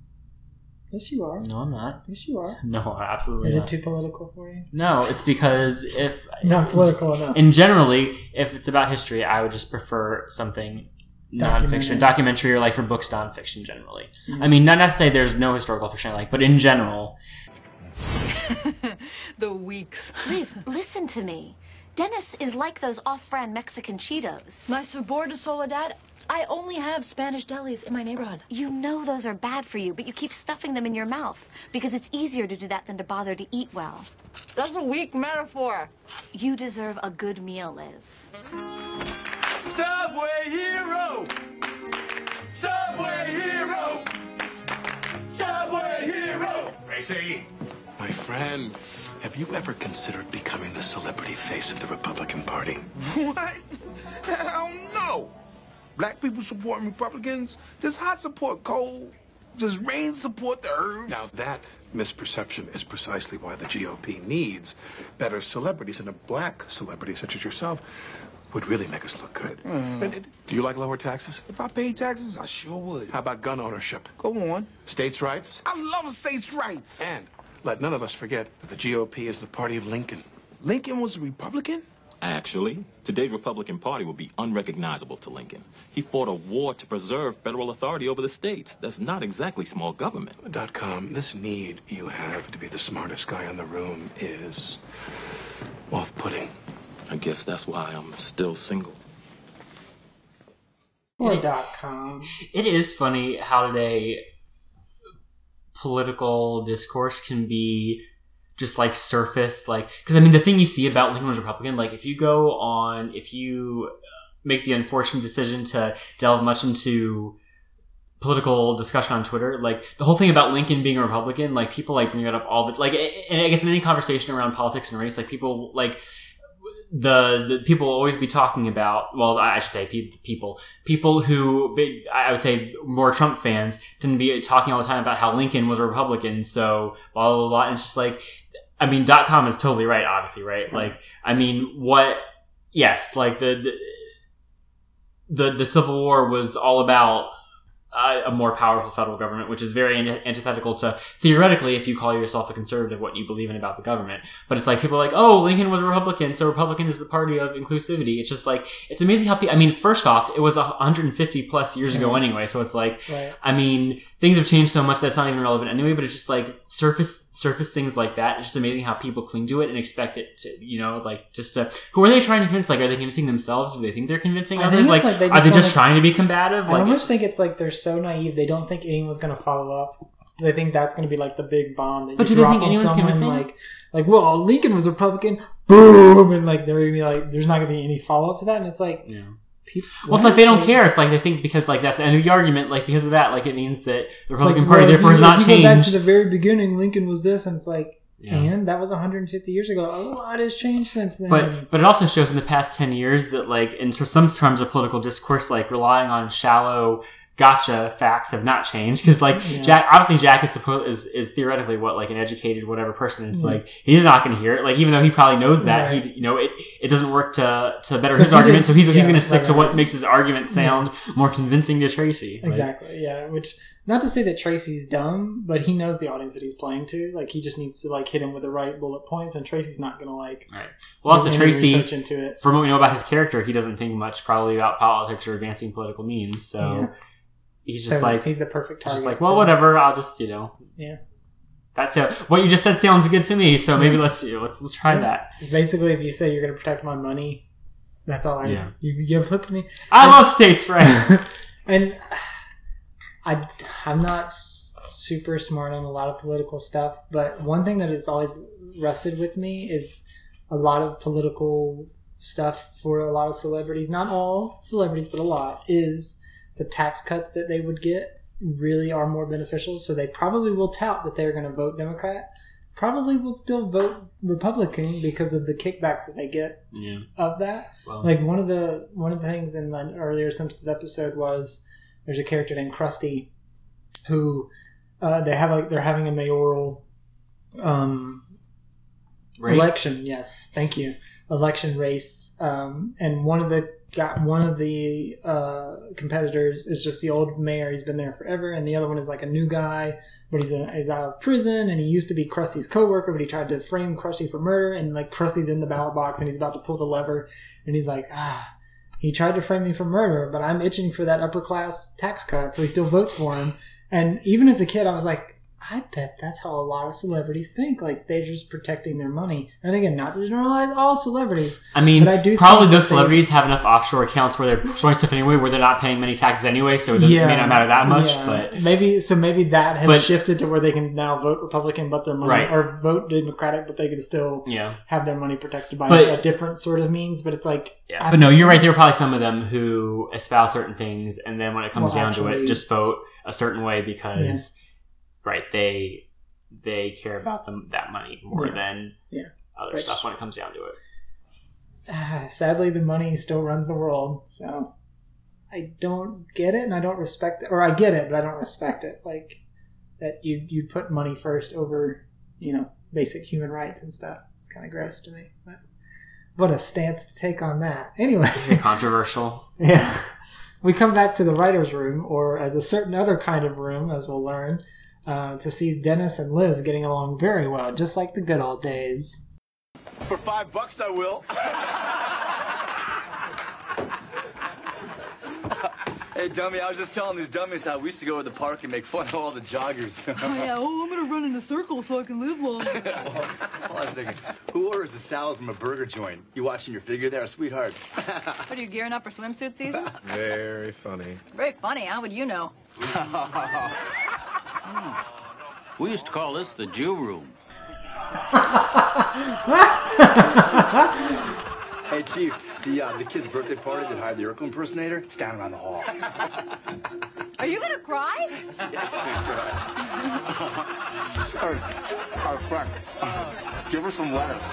A: Yes, you are.
B: No, I'm not.
A: Yes, you are.
B: No, absolutely not.
A: Is
B: not.
A: it too political for you?
B: No, it's because if
A: Not political enough.
B: And generally, if it's about history, I would just prefer something
A: Documentary.
B: nonfiction, documentary, or like for books, nonfiction. Generally,
A: Mhm.
B: I mean, not to say there's no historical fiction I like, but in general,
C: The Weeks.
L: Liz, listen to me. Dennis is like those off-brand Mexican Cheetos.
C: My sabor de soledad. I only have Spanish delis in my neighborhood.
L: You know those are bad for you, but you keep stuffing them in your mouth because it's easier to do that than to bother to eat well.
C: That's a weak metaphor.
L: You deserve a good meal, Liz.
F: Subway hero! Subway hero! Subway hero!
D: Tracy! My friend, have you ever considered becoming the celebrity face of the Republican Party?
M: What? Hell no. Black people support Republicans. Does hot support cold? Does rain support the herb?
D: Now, that misperception is precisely why the GOP needs better celebrities, and a black celebrity such as yourself would really make us look good.
M: Mm.
D: Do you like lower taxes?
M: If I paid taxes, I sure would.
D: How about gun ownership?
M: Go on.
D: States' rights?
M: I love states' rights.
D: And let none of us forget that the GOP is the party of Lincoln.
M: Lincoln was a Republican?
N: Actually, today's Republican Party would be unrecognizable to Lincoln. He fought a war to preserve federal authority over the states. That's not exactly small government.
D: Dot com, this need you have to be the smartest guy in the room is off putting.
N: I guess that's why I'm still single.
A: Or dot com.
B: it is funny how today political discourse can be just like surface like because i mean the thing you see about lincoln was republican like if you go on if you uh, make the unfortunate decision to delve much into political discussion on twitter like the whole thing about lincoln being a republican like people like bring it up all the like and i guess in any conversation around politics and race like people like the, the people will always be talking about well i should say pe- people people who i would say more trump fans tend to be talking all the time about how lincoln was a republican so blah blah blah and it's just like i mean dot com is totally right obviously right? Mm-hmm. Like i mean what yes like the the the, the civil war was all about uh, a more powerful federal government, which is very antithetical to theoretically, if you call yourself a conservative, what you believe in about the government. But it's like people are like, oh, Lincoln was a Republican, so Republican is the party of inclusivity. It's just like it's amazing how people. I mean, first off, it was 150 plus years ago anyway, so it's like,
A: Right.
B: I mean, things have changed so much that's not even relevant anyway. But it's just like surface surface things like that. It's just amazing how people cling to it and expect it to, you know, like just to. Who are they trying to convince? Like, are they convincing themselves? Do they think they're convincing
A: I
B: others?
A: it's
B: Like,
A: like they
B: are they
A: just
B: just trying to be combative?
A: I
B: Like,
A: almost
B: it's
A: think it's like they're so naive. They don't think anyone's going to follow up. They think that's going to be like the big bomb that oh, you
B: But do they
A: drop
B: think
A: on
B: anyone's
A: someone.
B: convincing?
A: Like, like, well, Lincoln was Republican. Boom, and like they're going to be like, there's not going to be any follow up to that. And it's like,
B: Yeah.
A: people,
B: Well, it's like they don't care. It's like they think because like that's the end of the argument. Like because of that, like it means that the Republican
A: like,
B: Party
A: well, if
B: therefore
A: you-
B: is not
A: if you go back to the very beginning, Lincoln was this, and it's like,
B: Yeah.
A: and that was 150 years ago. A lot has changed since then.
B: But but it also shows in the past ten years that like in some terms of political discourse, like relying on shallow gotcha facts have not changed because like
A: Yeah.
B: Jack obviously Jack is supposed is, is theoretically what like an educated whatever person and it's like he's not going to hear it like even though he probably knows that
A: Right.
B: he you know it it doesn't work to to better his argument
A: did-
B: so he's he's going to stick
A: right,
B: to
A: right.
B: what makes his argument sound more convincing to Tracy Like,
A: Exactly. Yeah. Which not to say that Tracy's dumb, but he knows the audience that he's playing to. Like he just needs to like hit him with the right bullet points, and Tracy's not gonna like.
B: Right. Well, also Tracy,
A: into it.
B: from what we know about his character, he doesn't think much probably about politics or advancing political means. So
A: Yeah.
B: He's just
A: So
B: like
A: he's the perfect
B: he's just like, well, whatever. I'll just you know.
A: Yeah.
B: That's it. What you just said sounds good to me. So maybe let's let's let's try
A: Yeah.
B: that.
A: Basically, if you say you're gonna protect my money, that's all I.
B: Yeah.
A: You, you've hooked me.
B: I
A: And-
B: love states' rights.
A: and I, I'm not super smart on a lot of political stuff, but one thing that has always rested with me is a lot of political stuff for a lot of celebrities, not all celebrities, but a lot, is the tax cuts that they would get really are more beneficial. So they probably will tout that they're going to vote Democrat. Probably will still vote Republican because of the kickbacks that they get
B: Yeah.
A: of that.
B: Well-
A: like one of the one of the things in an earlier Simpsons episode was there's a character named Krusty who uh, they have like they're having a mayoral um,
B: Race?
A: election. Yes, thank you. Election race, um, and one of the got one of the uh, competitors is just the old mayor. He's been there forever, and the other one is like a new guy, but he's, a, he's out of prison, and he used to be Krusty's coworker, but he tried to frame Krusty for murder, and like Krusty's in the ballot box, and he's about to pull the lever, and he's like, ah. He tried to frame me for murder, but I'm itching for that upper class tax cut, so he still votes for him. And even as a kid, I was like, I bet that's how a lot of celebrities think. Like they're just protecting their money. And again, not to generalize all celebrities.
B: I mean,
A: I do
B: probably those
A: that they-
B: celebrities have enough offshore accounts where they're showing stuff anyway, where they're not paying many taxes anyway, so it doesn't may not matter that much.
A: yeah.
B: But
A: maybe so. Maybe that has
B: But-
A: shifted to where they can now vote Republican, but their money
B: Right.
A: or vote Democratic, but they can still
B: Yeah.
A: have their money protected by
B: But-
A: a different sort of means. But it's like,
B: Yeah, but no, you're right. There are probably some of them who espouse certain things, and then when it comes
A: Well,
B: down to it, just vote a certain way because, right? They they care about them that money more
A: Yeah.
B: than
A: Yeah.
B: other
A: Which-
B: stuff when it comes down to it.
A: ah, sadly, the money still runs the world. So I don't get it, and I don't respect it, or I get it, but I don't respect it. Like that you you put money first over you know basic human rights and stuff. It's kind of gross to me. But what a stance to take on that. Anyway.
B: Controversial.
A: Yeah. We come back to the writer's room, or as a certain other kind of room, as we'll learn, uh, to see Dennis and Liz getting along very well, just like the good old days.
K: For five bucks, I will. hey, dummy, I was just telling these dummies how we used to go to the park and make fun of all the joggers.
O: Oh, yeah. Oh, I'm gonna run in a circle so I can live long.
K: Hold on a second. Who orders a salad from a burger joint? You watching your figure there, sweetheart?
C: What are you gearing up for swimsuit season?
I: Very funny.
C: Very funny. How would you know? Hmm.
J: We used to call this the Jew room.
K: hey, Chief, the uh, the kid's birthday party that hired the Urkel impersonator, it's down around the hall.
C: Are you gonna cry?
K: yes, I'm gonna our, our friend, give her some lettuce.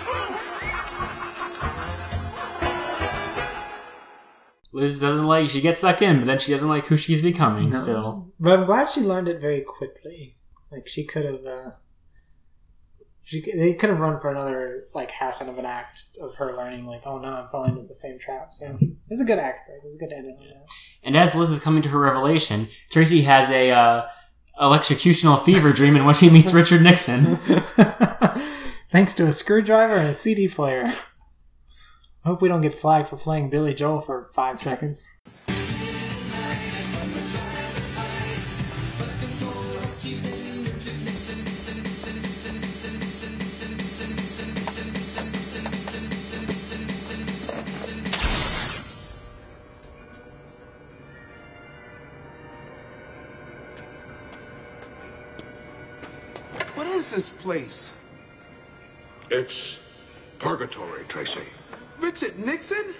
B: Liz doesn't like she gets sucked in, but then she doesn't like who she's becoming.
A: No.
B: Still,
A: But I'm glad she learned it very quickly. Like she could have, uh, she could- they could have run for another like half of an act of her learning. Like, oh no, I'm falling into the same trap. So it's a good act break. It's a good ending. that.
B: and as Liz is coming to her revelation, Tracy has a uh, electrocutional fever dream in which she meets Richard Nixon.
A: Thanks to a screwdriver and a CD player. Hope we don't get flagged for playing Billy Joel for five seconds.
M: What is this place?
D: It's purgatory, Tracy.
M: Richard Nixon?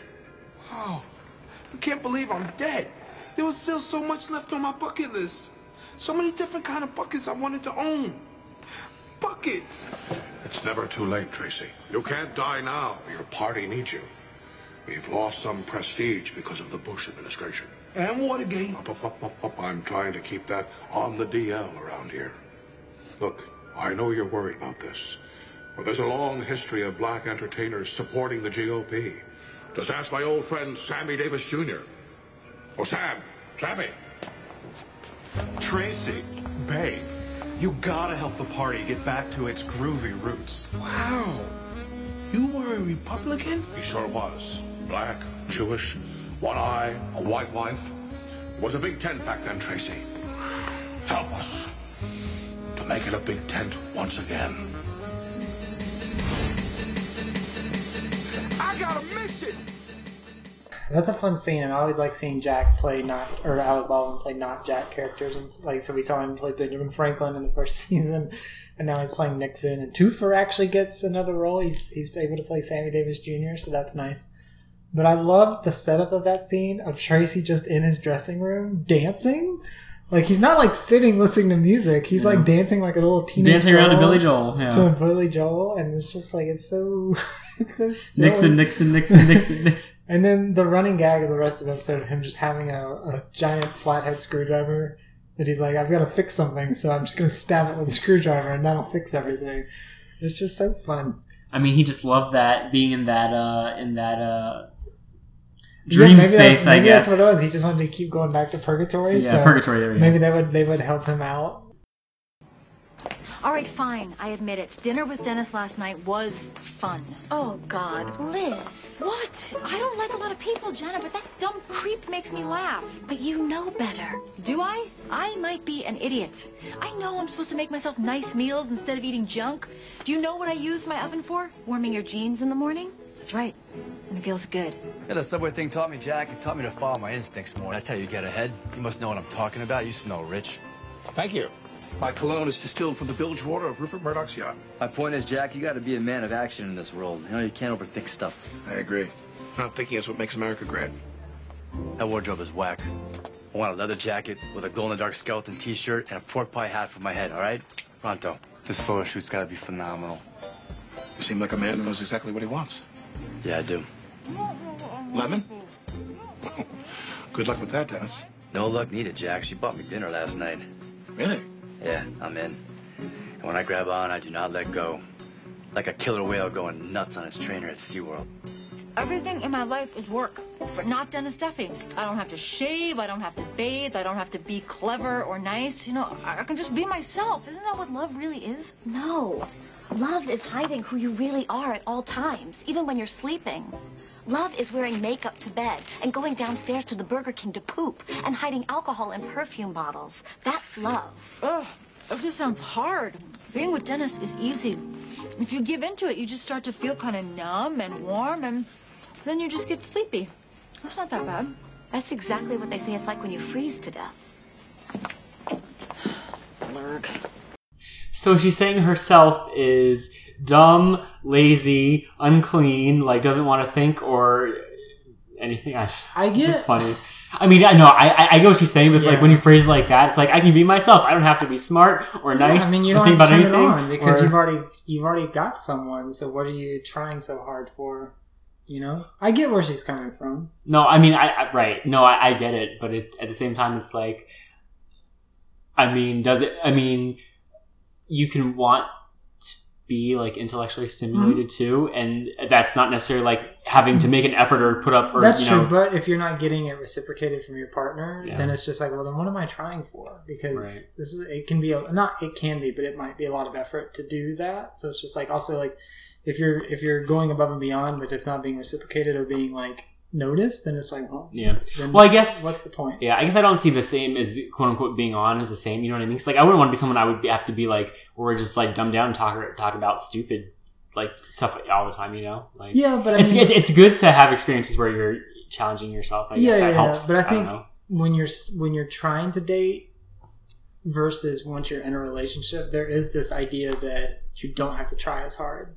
M: Oh, I can't believe I'm dead. There was still so much left on my bucket list. So many different kind of buckets I wanted to own. Buckets.
D: It's never too late, Tracy. You can't die now. Your party needs you. We've lost some prestige because of the Bush administration. And what Watergate. I'm trying to keep that on the DL around here. Look, I know you're worried about this, but there's a long history of black entertainers supporting the GOP. Just ask my old friend Sammy Davis Jr. Oh, Sam, Sammy.
P: Tracy, babe, you gotta help the party get back to its groovy roots.
D: Wow. You were a Republican? He sure was. Black, Jewish, one eye, a white wife. It was a big tent back then, Tracy. Help us to make it a big tent once again.
A: That's a fun scene, and I always like seeing Jack play not or Alec Baldwin play not Jack characters. And like, so we saw him play Benjamin Franklin in the first season, and now he's playing Nixon. And Toofer actually gets another role. He's he's able to play Sammy Davis Jr., so that's nice. But I love the setup of that scene of Tracy just in his dressing room dancing. Like he's not like sitting listening to music. He's like dancing like a little teenage
B: Dancing around to Billy Joel, yeah.
A: To Billy Joel, and it's just like it's so it's so silly.
B: Nixon, Nixon, Nixon, Nixon, Nixon.
A: And then the running gag of the rest of the episode of him just having a, a giant flathead screwdriver that he's like, I've got to fix something, so I'm just going to stab it with a screwdriver and that'll fix everything. It's just so fun.
B: I mean, he just loved that being in that uh in that uh
A: Yeah,
B: dream
A: maybe that's-
B: space. I guess.
A: that's what it was. He just wanted to keep going back to purgatory.
B: Yeah,
A: so
B: purgatory, there we go.
A: maybe they would they would help him out.
C: All right, fine. I admit it. Dinner with Dennis last night was fun.
L: Oh, God. Liz.
C: What? I don't like a lot of people, Jenna, but that dumb creep makes me laugh.
L: But you know better.
C: Do I? I might be an idiot. I know I'm supposed to make myself nice meals instead of eating junk. Do you know what I use my oven for?
L: Warming your jeans in the morning?
C: That's right. And it feels good.
K: Yeah, the subway thing taught me, Jack. It taught me to follow my instincts more. That's how you get ahead. You must know what I'm talking about. You smell rich.
D: Thank you. My cologne is distilled from the bilge water of Rupert Murdoch's yacht.
K: My point is, Jack, you gotta be a man of action in this world. You know, you can't overthink stuff.
D: I agree. Not thinking is what makes America great.
K: That wardrobe is whack. I want a leather jacket with a glow-in-the-dark skeleton t-shirt and a pork pie hat for my head, all right? Pronto. This photo shoot's gotta be phenomenal.
D: You seem like a man who knows exactly what he wants.
K: Yeah, I do.
D: Lemon? Good luck with that, Dennis.
K: No luck needed, Jack. She bought me dinner last night.
D: Really?
K: Yeah, I'm in. And when I grab on, I do not let go. Like a killer whale going nuts on its trainer at SeaWorld.
C: Everything in my life is work, but not Dennis Duffy. I don't have to shave, I don't have to bathe, I don't have to be clever or nice. You know, I I can just be myself. Isn't that what love really is?
L: No. Love is hiding who you really are at all times, even when you're sleeping. Love is wearing makeup to bed and going downstairs to the Burger King to poop and hiding alcohol in perfume bottles. That's love.
C: Ugh, it just sounds hard. Being with Dennis is easy. If you give into it, you just start to feel kind of numb and warm, and then you just get sleepy. That's not that bad.
L: That's exactly what they say it's like when you freeze to death.
C: Blurg.
B: So she's saying herself is dumb, lazy, unclean, like doesn't want to think or anything. I,
A: I get
B: This is funny. I mean, I know, I, I, I get what she's saying, but like when you phrase it like that, it's like I can be myself. I don't have to be smart or nice
A: I mean, you don't
B: think
A: have to
B: about anything.
A: because
B: or-
A: you've already you've already got someone. So what are you trying so hard for? You know, I get where she's coming from.
B: No, I mean, I, I right. No, I, I get it, but it, at the same time, it's like, I mean, does it? I mean, you can want to be like intellectually stimulated
A: Mm-hmm.
B: too, and that's not necessarily like having to make an effort or put up or
A: That's
B: you
A: true, but if you're not getting it reciprocated from your partner,
B: Yeah.
A: then it's just like, well, then what am I trying for? Because
B: Right.
A: this is it can be a, not it can be, but it might be a lot of effort to do that. So it's just like also like if you're if you're going above and beyond, but it's not being reciprocated or being like noticed, then it's like, well,
B: Yeah.
A: Then
B: Well, I guess
A: what's the point?
B: Yeah, I guess I don't see the same as quote unquote being on as the same. You know what I mean? It's like I wouldn't want to be someone I would be, have to be like, or just like dumb down and talk talk about stupid like stuff all the time. You know? Like
A: Yeah, but I
B: it's
A: mean-
B: it's, it's good to have experiences where you're challenging yourself. I guess
A: yeah,
B: that
A: yeah,
B: helps.
A: But I think
B: know.
A: when you're when you're trying to date versus once you're in a relationship, there is this idea that you don't have to try as hard.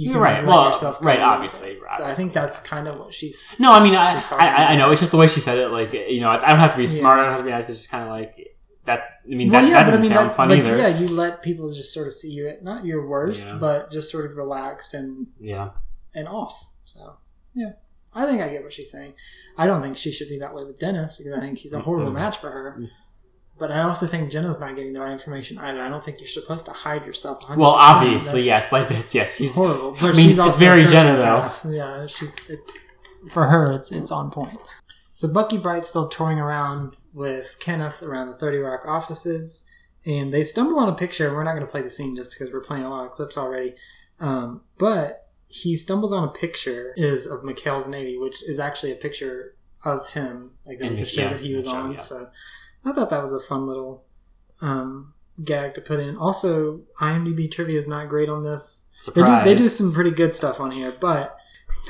A: You
B: You're right. Well, right,
A: little
B: obviously.
A: So I think that's kind of what she's.
B: No, I mean, I,
A: she's talking
B: I, I know it's just the way she said it. Like, you know, I don't have to be
A: Yeah.
B: smart. I don't have to be nice. It's just kind of like that. I mean,
A: Well,
B: that,
A: yeah,
B: that doesn't
A: mean,
B: sound
A: that-
B: fun
A: like,
B: either.
A: Yeah, you let people just sort of see you at not your worst,
B: Yeah.
A: but just sort of relaxed and
B: Yeah.
A: and off. So yeah, I think I get what she's saying. I don't think she should be that way with Dennis because I think he's a horrible match for her. Mm. But I also think Jenna's not getting the right information either. I don't think you're supposed to hide yourself. 100%.
B: Well, obviously, yes, like this, yes. She's
A: horrible.
B: I mean,
A: she's
B: it's
A: also
B: very Jenna though.
A: Yeah, she's it, for her. It's it's on point. So Bucky Bright's still touring around with Kenneth around the Thirty Rock offices, and they stumble on a picture. We're not going to play the scene just because we're playing a lot of clips already. Um, but he stumbles on a picture is of McHale's Navy, which is actually a picture of him. Like that was the show
B: yeah,
A: that he was
B: show,
A: on.
B: yeah.
A: So I thought that was a fun little um, gag to put in. Also, IMDb trivia is not great on this. They do, they do some pretty good stuff on here, but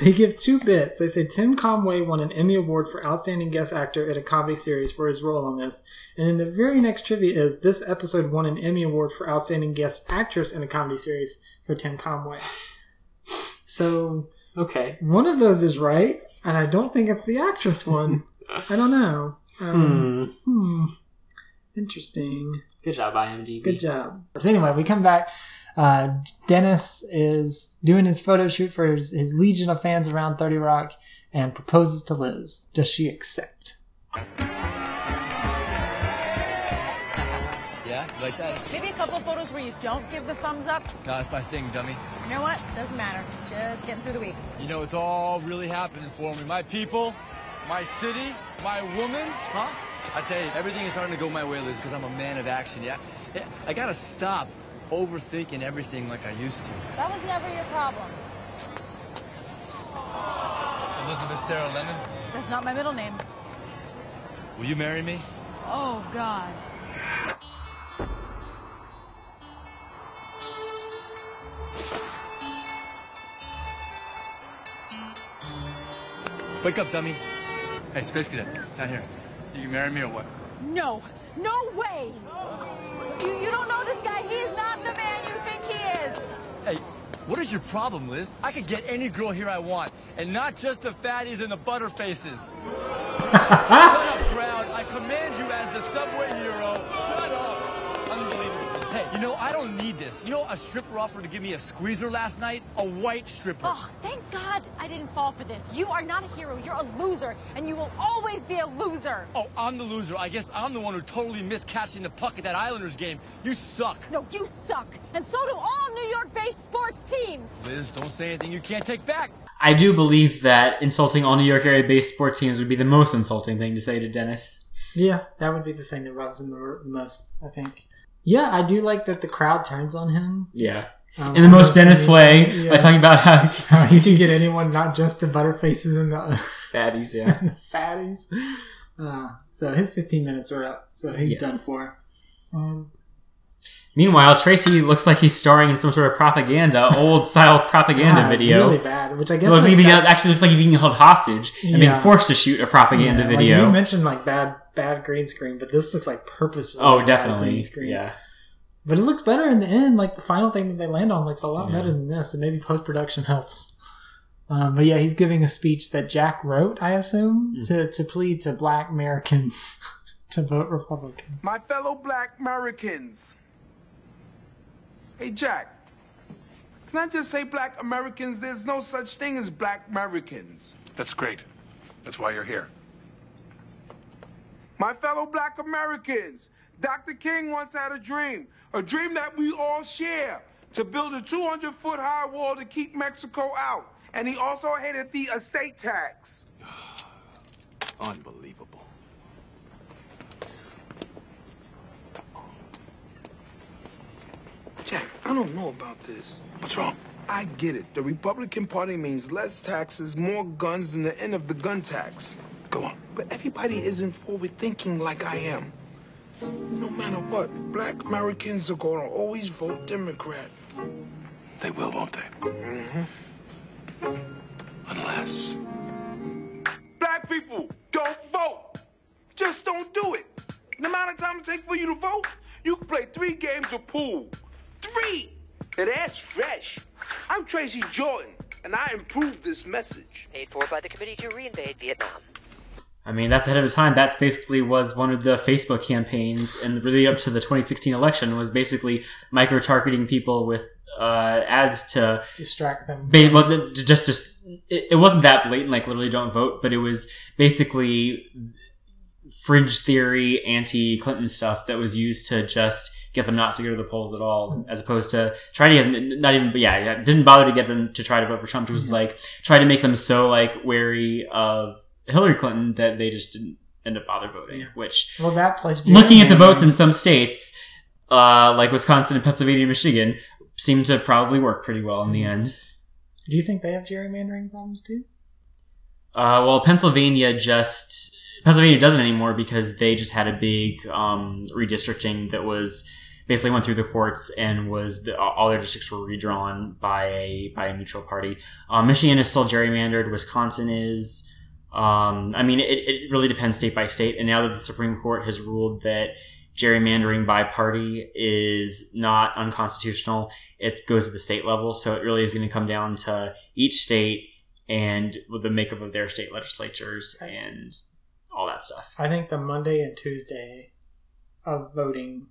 A: they give two bits. They say Tim Conway won an Emmy Award for Outstanding Guest Actor in a Comedy Series for his role on this. And then the very next trivia is this episode won an Emmy Award for Outstanding Guest Actress in a Comedy Series for Tim Conway. So
B: Okay.
A: one of those is right, and I don't think it's the actress one. I don't know. Um, hmm. Interesting.
B: Good job, IMDb.
A: Good job. But anyway, we come back. Uh, Dennis is doing his photo shoot for his, his legion of fans around 30 Rock and proposes to Liz. Does she accept?
K: Yeah, you like that?
Q: Maybe a couple photos where you don't give the thumbs up.
K: No, that's my thing, dummy.
Q: You know what? Doesn't matter. Just getting through the week.
K: You know, it's all really happening for me. My people, my city, my woman, huh? I tell you, everything is starting to go my way, Liz, because I'm a man of action, yeah? yeah? I gotta stop overthinking everything like I used to.
Q: That was never your problem.
K: Elizabeth Sarah Lemon,
Q: That's not my middle name.
K: will you marry me?
Q: Oh, God.
K: Wake up, dummy. Hey, Space Cadet, down here. You can marry me or what?
Q: No. No way. You, you don't know this guy. He is not the man you think he is.
K: Hey, what is your problem, Liz? I could get any girl here I want, and not just the fatties and the butterfaces. Shut up, crowd. I command you as the subway hero. Shut up. Unbelievable. Hey, you know, I don't need this. You know, a stripper offered to give me a squeezer last night? A white stripper.
Q: Oh, thank God I didn't fall for this. You are not a hero. You're a loser, and you will always be a loser.
K: Oh, I'm the loser. I guess I'm the one who totally missed catching the puck at that Islanders game. You suck.
Q: No, you suck. And so do all New York-based sports teams.
K: Liz, don't say anything you can't take back.
B: I do believe that insulting all New York area based sports teams would be the most insulting thing to say to Dennis.
A: Yeah, that would be the thing that rubs him the most, I think. Yeah, I do like that the crowd turns on him.
B: Yeah.
A: Um,
B: In the most Dennis way,
A: yeah.
B: by talking about how
A: how he can get anyone, not just the butterfaces and the
B: fatties, yeah.
A: the fatties. Uh, so his 15 minutes are up. So he's
B: Yes.
A: done for. Um,
B: Meanwhile, Tracy looks like he's starring in some sort of propaganda, old style propaganda
A: God,
B: video.
A: really bad, which I guess
B: So looks like
A: like
B: being-
A: that's-
B: actually looks like he's being held hostage and being forced to shoot a propaganda
A: yeah, like,
B: video.
A: you mentioned like bad, bad green screen, but this looks like purposeful.
B: oh, definitely.
A: green screen.
B: Yeah.
A: But it looks better in the end. Like the final thing that they land on looks a lot
B: Yeah.
A: better than this, and maybe post production helps. Um, but yeah, he's giving a speech that Jack wrote, I assume,
B: Hmm.
A: to, to plead to Black Americans to vote Republican.
M: My fellow black Americans. Hey, Jack. Can I just say black Americans? There's no such thing as black Americans.
D: That's great. That's why you're here.
M: My fellow black Americans, Dr. King once had a dream, a dream that we all share, to build a 200 foot high wall to keep Mexico out. And he also hated the estate tax.
K: Unbelievable.
M: Jack, I don't know about this. What's wrong? I get it. The Republican Party means less taxes, more guns, and the end of the gun tax. Go on. But everybody isn't forward thinking like I am. No matter what, black Americans are going to always vote Democrat.
D: They will, won't they?
M: Mm-hmm.
D: Unless.
M: Black people, don't vote. Just don't do it. The amount of time it takes for you to vote, you can play three games of pool. Three! And that's fresh. I'm Tracy Jordan, and I improved this message.
R: Paid for by the Committee to Reinvade Vietnam.
B: I mean, that's ahead of its time. That's basically was one of the Facebook campaigns and really up to the 2016 election was basically micro targeting people with uh, ads to
A: Distract them.
B: ba- well, just just it, it wasn't that blatant, like literally don't vote, but it was basically fringe theory, anti Clinton stuff that was used to just get them not to go to the polls at all, as opposed to trying to get them, not even, but yeah, yeah, didn't bother to get them to try to vote for Trump. It was like try to make them so like wary of Hillary Clinton that they just didn't end up bother voting. Which
A: Well, that plus
B: looking at the votes in some states, uh, like Wisconsin and Pennsylvania and Michigan, seem to probably work pretty well in the end.
A: Do you think they have gerrymandering problems too?
B: Uh, well, Pennsylvania just Pennsylvania doesn't anymore because they just had a big um, redistricting that was basically went through the courts and was the, all their districts were redrawn by a by a neutral party. Um, Michigan is still gerrymandered. Wisconsin is. Um, I mean, it, it really depends state by state. And now that the Supreme Court has ruled that gerrymandering by party is not unconstitutional, it goes to the state level. So it really is going to come down to each state and the makeup of their state legislatures and all that stuff.
A: I think the Monday and Tuesday of voting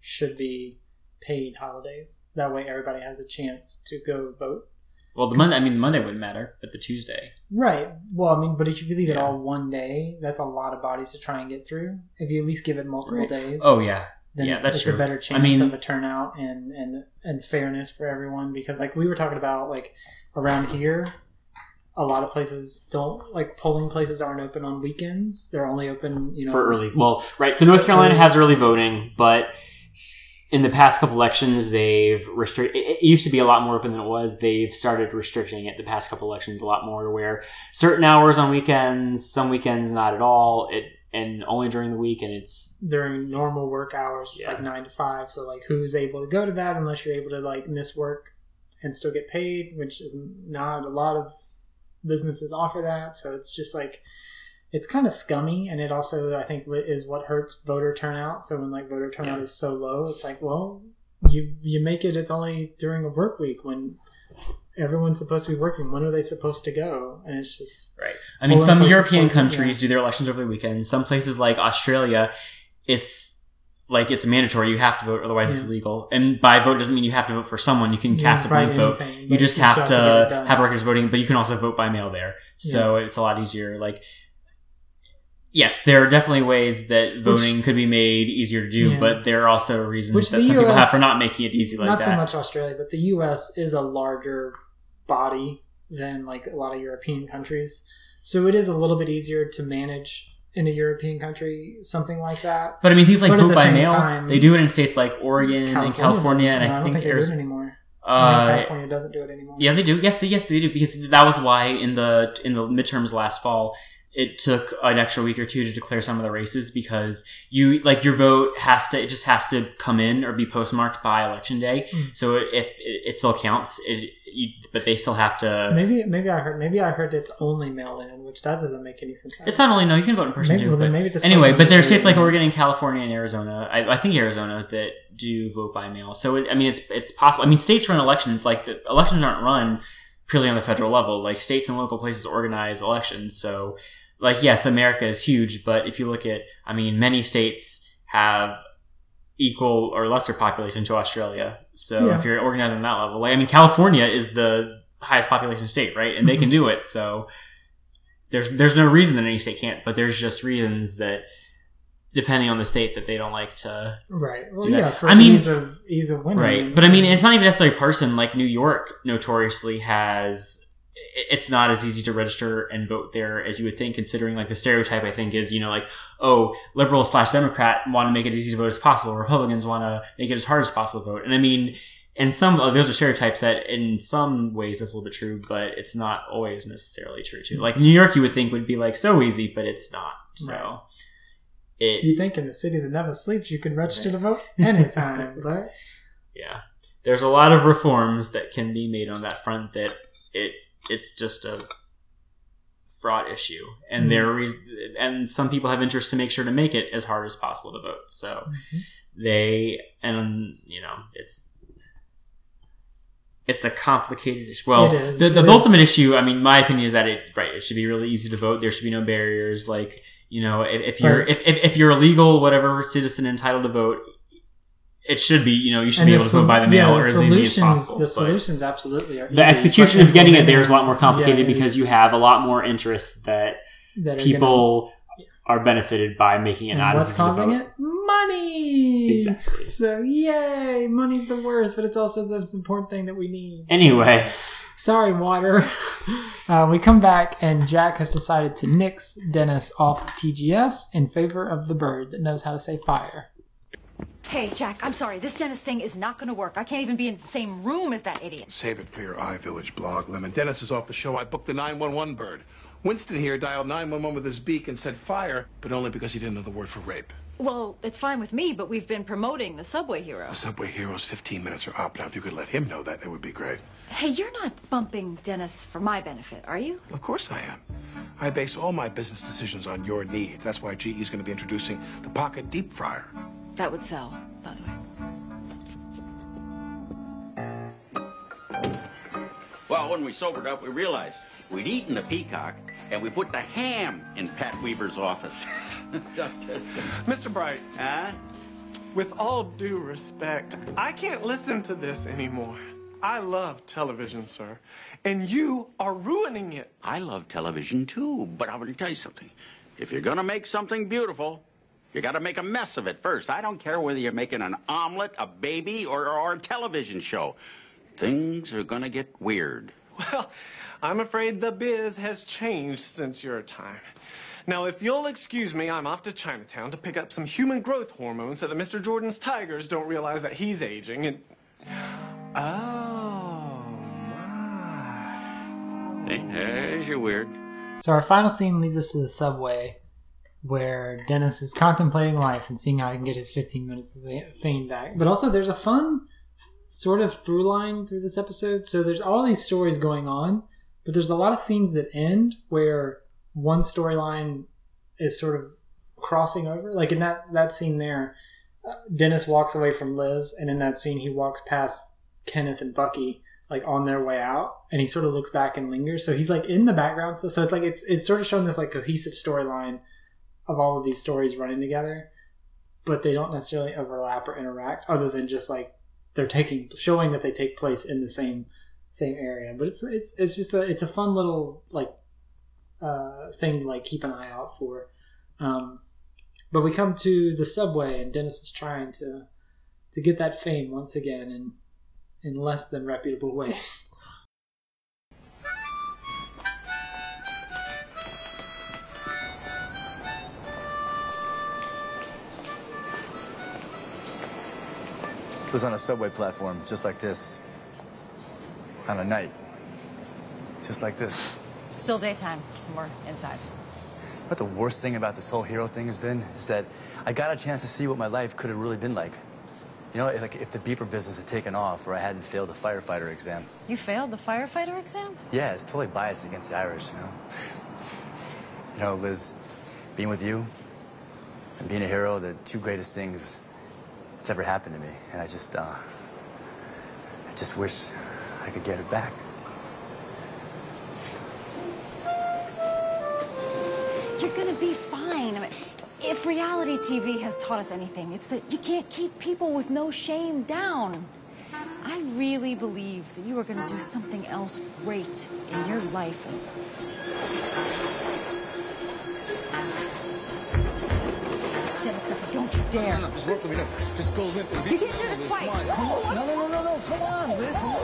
A: should be paid holidays. That way, everybody has a chance to go vote.
B: Well, the Monday, I mean, the Monday wouldn't matter, but the Tuesday.
A: Right. Well, I mean, but if you leave it
B: Yeah.
A: all one day, that's a lot of bodies to try and get through. If you at least give it multiple
B: Right.
A: days.
B: Oh, yeah.
A: Then
B: Yeah,
A: it's,
B: that's
A: it's
B: true.
A: a better
B: I
A: chance
B: mean-
A: of a turnout and, and and fairness for everyone because like we were talking about like around here a lot of places don't like polling places aren't open on weekends they're only open you know
B: for early. Well, right. So North Carolina has early voting, but in the past couple elections, they've restricted. It it used to be a lot more open than it was. They've started restricting it the past couple elections a lot more, where certain hours on weekends, some weekends not at all. It and only during the week, and it's
A: during normal work hours like nine to five so like who's able to go to that unless you're able to like miss work and still get paid which is not a lot of businesses offer that. So it's just like it's kind of scummy and it also i think is what hurts voter turnout. So when like voter turnout
B: Yeah.
A: is so low it's like well you you make it it's only during a work week when everyone's supposed to be working. When are they supposed to go? And it's just
B: right. I mean, some European countries do their elections over the weekend. Some places like Australia, it's like it's mandatory. You have to vote, otherwise it's illegal. And by vote doesn't mean you have to vote for someone. You can
A: You
B: cast a blank vote.
A: anything,
B: You just have
A: to get it
B: to
A: done.
B: have records voting, but you can also vote by mail there. So it's a lot easier. Like, yes, there are definitely ways that voting could be made easier to do,
A: Yeah.
B: but there are also reasons
A: Which
B: that some people have for not making it easy like
A: not
B: that.
A: so much Australia, but the U.S. is a larger body than like a lot of European countries, so it is a little bit easier to manage in a European country something like that.
B: But I mean, things like
A: But
B: vote by mail,
A: time,
B: they do it in states like Oregon and
A: California
B: California, and
A: doesn't. No,
B: I,
A: don't
B: think,
A: think they do it
B: Arizona.
A: anymore.
B: Uh,
A: I California doesn't do it anymore.
B: Yeah, they do. Yes, they- yes, they do because that was why in the in the midterms last fall it took an extra week or two to declare some of the races because you like your vote has to it just has to come in or be postmarked by election day.
A: Mm.
B: So if it, it still counts, it, you, but they still have to.
A: Maybe maybe I heard maybe I heard it's only mail in, which that doesn't make any sense.
B: It's not only no, you can vote in person
A: Maybe-
B: too.
A: well,
B: but
A: maybe
B: anyway, but there are states like Oregon and California and Arizona. I, I think Arizona that do vote by mail. So it, I mean, it's it's possible. I mean, states run elections. Like the elections aren't run purely on the federal level. Like states and local places organize elections. So like yes, America is huge, but if you look at, I mean, many states have equal or lesser population to Australia. So
A: Yeah.
B: if you're organizing that level, like I mean, California is the highest population state, right? And they can
A: Mhm.
B: do it. So there's there's no reason that any state can't, but there's just reasons that depending on the state that they don't like to
A: Right. Well, yeah. For
B: I mean,
A: ease of ease of winning.
B: right? But I mean, it's not even necessarily a person. Like New York notoriously has. It's not as easy to register and vote there as you would think, considering like the stereotype. I think is you know like oh liberal slash Democrat want to make it easy to vote as possible. Republicans want to make it as hard as possible to vote. And I mean, and some of those are stereotypes that in some ways that's a little bit true, but it's not always necessarily true too. Like New York, you would think would be like so easy, but it's not. So it
A: you think in the city that never sleeps, you can register to vote anytime, but
B: yeah there's a lot of reforms that can be made on that front that it it's just a fraud issue and
A: Mhm.
B: there are reas- and some people have interest to make sure to make it as hard as possible to vote so they and you know it's it's a complicated issue. Well,
A: It is.
B: the, the,
A: It
B: ultimate issue, I mean, my opinion is that it right. It should be really easy to vote. There should be no barriers. Like you know, if, if you're
A: Right.
B: if, if, if you're a legal whatever citizen entitled to vote, it should be you know you should
A: And
B: be able to
A: sol-
B: go by the mail
A: yeah,
B: or
A: the
B: as easy as possible.
A: The solutions absolutely are.
B: the
A: easy,
B: execution of getting it there is a lot more complicated
A: yeah,
B: because you have a lot more interests that,
A: That are
B: people are benefited by making it
A: And
B: not
A: what's
B: as
A: causing it? Money.
B: Exactly.
A: So yay, money's the worst, but it's also the most important thing that we need.
B: Anyway,
A: Sorry, water. Uh, we come back, and Jack has decided to nix Dennis off of TGS in favor of the bird that knows how to say fire.
C: Hey, Jack, I'm sorry. This Dennis thing is not going to work. I can't even be in the same room as that idiot.
D: Save it for your iVillage blog, Lemon. Dennis is off the show. I booked the 911 bird. Winston here dialed 911 with his beak and said fire, but only because he didn't know the word for rape.
C: Well, it's fine with me, but we've been promoting the Subway Hero.
D: The Subway Heroes 15 minutes are up. Now, if you could let him know that, it would be great.
C: Hey, you're not bumping Dennis for my benefit, are you?
D: Of course I am. I base all my business decisions on your needs. That's why GE is going to be introducing the Pocket Deep Fryer.
C: That would sell, by the way.
J: Well, when we sobered up, we realized we'd eaten the peacock and we put the ham in Pat Weaver's office.
I: Mr. Bright.
J: Huh?
I: With all due respect, I can't listen to this anymore. I love television, sir, and you are ruining it.
J: I love television too, but I'm going to tell you something. If you're going to make something beautiful, you got to make a mess of it first. I don't care whether you're making an omelet, a baby, or, or a television show. Things are going to get weird.
I: Well, I'm afraid the biz has changed since your time. Now, if you'll excuse me, I'm off to Chinatown to pick up some human growth hormone so that Mr. Jordan's tigers don't realize that he's aging and. Oh,
J: Hey, there's your weird.
A: So our final scene leads us to the subway, where Dennis is contemplating life and seeing how he can get his 15 minutes of fame back. But also, there's a fun sort of through line through this episode. So there's all these stories going on, but there's a lot of scenes that end where one storyline is sort of crossing over. Like in that that scene there, uh, Dennis walks away from Liz, and in that scene he walks past Kenneth and Bucky like on their way out, and he sort of looks back and lingers. So he's like in the background still. So it's like it's it's sort of showing this like cohesive storyline of all of these stories running together, but they don't necessarily overlap or interact, other than just like they're taking showing that they take place in the same same area. But it's it's it's just a it's a fun little like uh, thing to like keep an eye out for. Um, but we come to the subway, and Dennis is trying to to get that fame once again in in less than reputable ways.
K: It was on a subway platform, just like this. On a night. Just like this.
S: It's still daytime. We're inside.
K: But the worst thing about this whole hero thing has been is that I got a chance to see what my life could have really been like. You know, like if the beeper business had taken off or I hadn't failed the firefighter exam.
S: You failed the firefighter exam?
K: Yeah, it's totally biased against the Irish, you know. you know, Liz, being with you and being a hero, the two greatest things that's ever happened to me. And I just, uh, I just wish I could get it back.
S: You're gonna be fine. I mean, if reality TV has taught us anything, it's that you can't keep people with no shame down. I really believe that you are gonna do something else great in your life. Dare.
K: No, no, just work with me. No, just go limp and
S: You can't do this twice.
K: Come
S: No,
K: on. No, no, no, no, no. Come on, Liz. Come on.